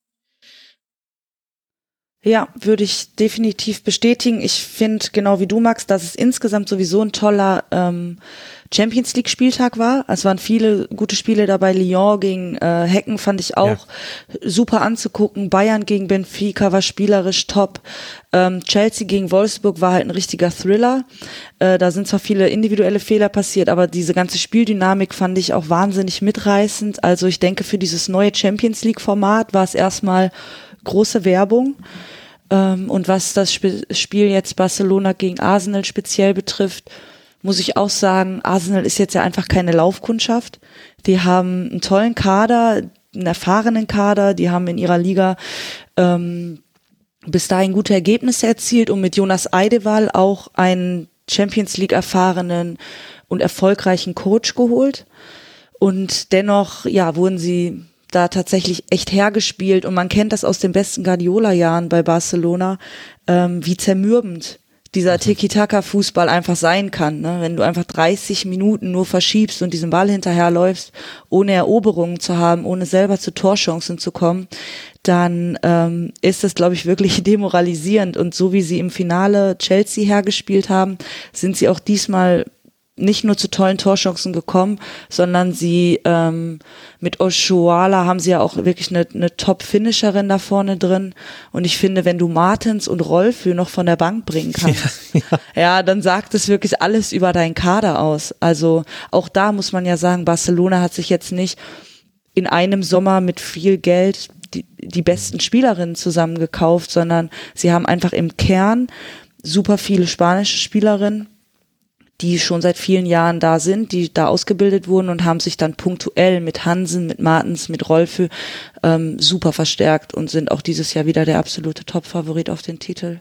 Ja, würde ich definitiv bestätigen. Ich finde, genau wie du, Max, dass es insgesamt sowieso ein toller ähm, Champions League Spieltag war. Es waren viele gute Spiele dabei. Lyon gegen äh, Hecken fand ich auch ja. super anzugucken. Bayern gegen Benfica war spielerisch top. Ähm, Chelsea gegen Wolfsburg war halt ein richtiger Thriller. Äh, da sind zwar viele individuelle Fehler passiert, aber diese ganze Spieldynamik fand ich auch wahnsinnig mitreißend. Also ich denke, für dieses neue Champions League Format war es erstmal große Werbung. Und was das Spiel jetzt Barcelona gegen Arsenal speziell betrifft, muss ich auch sagen, Arsenal ist jetzt ja einfach keine Laufkundschaft. Die haben einen tollen Kader, einen erfahrenen Kader, die haben in ihrer Liga ähm, bis dahin gute Ergebnisse erzielt und mit Jonas Eidewall auch einen Champions League erfahrenen und erfolgreichen Coach geholt. Und dennoch, ja, wurden sie da tatsächlich echt hergespielt und man kennt das aus den besten Guardiola-Jahren bei Barcelona, ähm, wie zermürbend dieser mhm. Tiki-Taka-Fußball einfach sein kann. Ne? Wenn du einfach 30 Minuten nur verschiebst und diesen Ball hinterherläufst, ohne Eroberungen zu haben, ohne selber zu Torchancen zu kommen, dann ähm, ist das, glaube ich, wirklich demoralisierend. Und so wie sie im Finale Chelsea hergespielt haben, sind sie auch diesmal nicht nur zu tollen Torchancen gekommen, sondern sie ähm, mit Oshuala haben sie ja auch wirklich eine, eine Top-Finisherin da vorne drin. Und ich finde, wenn du Martens und Rolfö noch von der Bank bringen kannst, ja, ja. ja, dann sagt es wirklich alles über deinen Kader aus. Also auch da muss man ja sagen, Barcelona hat sich jetzt nicht in einem Sommer mit viel Geld die, die besten Spielerinnen zusammengekauft, sondern sie haben einfach im Kern super viele spanische Spielerinnen die schon seit vielen Jahren da sind, die da ausgebildet wurden und haben sich dann punktuell mit Hansen, mit Martens, mit Rolfe ähm, super verstärkt und sind auch dieses Jahr wieder der absolute Top-Favorit auf den Titel.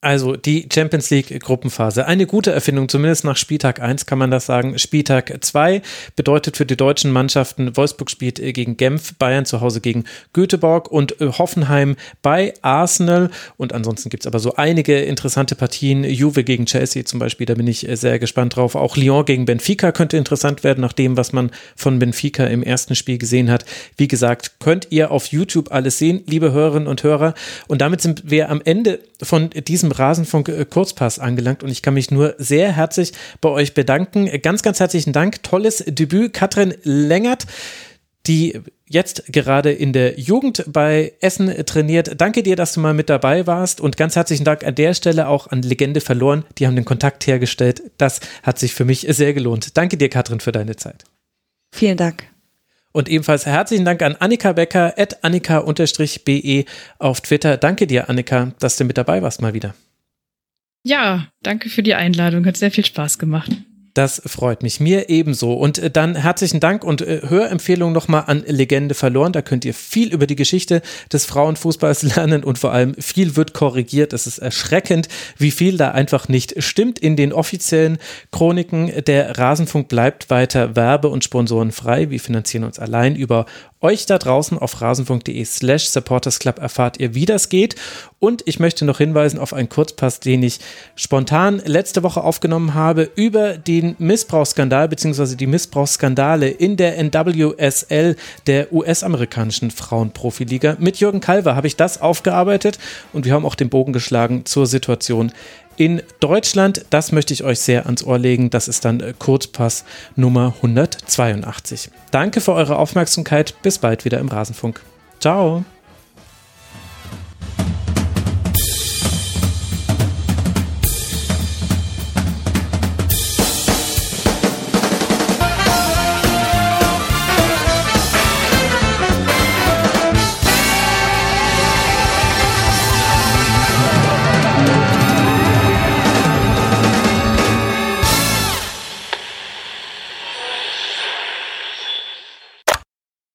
Also die Champions League Gruppenphase. Eine gute Erfindung, zumindest nach Spieltag 1 kann man das sagen. Spieltag 2 bedeutet für die deutschen Mannschaften, Wolfsburg spielt äh, gegen Genf, Bayern zu Hause gegen Göteborg und äh, Hoffenheim bei Arsenal. Und ansonsten gibt es aber so einige interessante Partien. Juve gegen Chelsea zum Beispiel, da bin ich äh, sehr gespannt drauf. Auch Lyon gegen Benfica könnte interessant werden, nach dem, was man von Benfica im ersten Spiel gesehen hat. Wie gesagt, könnt ihr auf YouTube alles sehen, liebe Hörerinnen und Hörer. Und damit sind wir am Ende von diesem diesem Rasenfunk äh, Kurzpass angelangt und ich kann mich nur sehr herzlich bei euch bedanken. Ganz, ganz herzlichen Dank. Tolles Debüt. Katrin Längert, die jetzt gerade in der Jugend bei Essen trainiert. Danke dir, dass du mal mit dabei warst und ganz herzlichen Dank an der Stelle auch an Legende verloren. Die haben den Kontakt hergestellt. Das hat sich für mich sehr gelohnt. Danke dir, Katrin, für deine Zeit. Vielen Dank. Und ebenfalls herzlichen Dank an Annika Becker, at Annika-BE auf Twitter. Danke dir, Annika, dass du mit dabei warst mal wieder. Ja, danke für die Einladung. Hat sehr viel Spaß gemacht. Das freut mich. Mir ebenso. Und äh, dann herzlichen Dank und äh, Hörempfehlung nochmal an Legende verloren. Da könnt ihr viel über die Geschichte des Frauenfußballs lernen und vor allem viel wird korrigiert. Es ist erschreckend, wie viel da einfach nicht stimmt in den offiziellen Chroniken. Der Rasenfunk bleibt weiter werbe- und sponsorenfrei. Wir finanzieren uns allein über euch da draußen auf rasen.de slash supportersclub erfahrt ihr, wie das geht. Und ich möchte noch hinweisen auf einen Kurzpass, den ich spontan letzte Woche aufgenommen habe über den Missbrauchsskandal bzw. die Missbrauchsskandale in der NWSL, der US-amerikanischen Frauenprofiliga. Mit Jürgen Kalver habe ich das aufgearbeitet und wir haben auch den Bogen geschlagen zur Situation in Deutschland. Das möchte ich euch sehr ans Ohr legen. Das ist dann äh, Kurzpass Nummer 182. Danke für eure Aufmerksamkeit. Bis bald wieder im Rasenfunk. Ciao.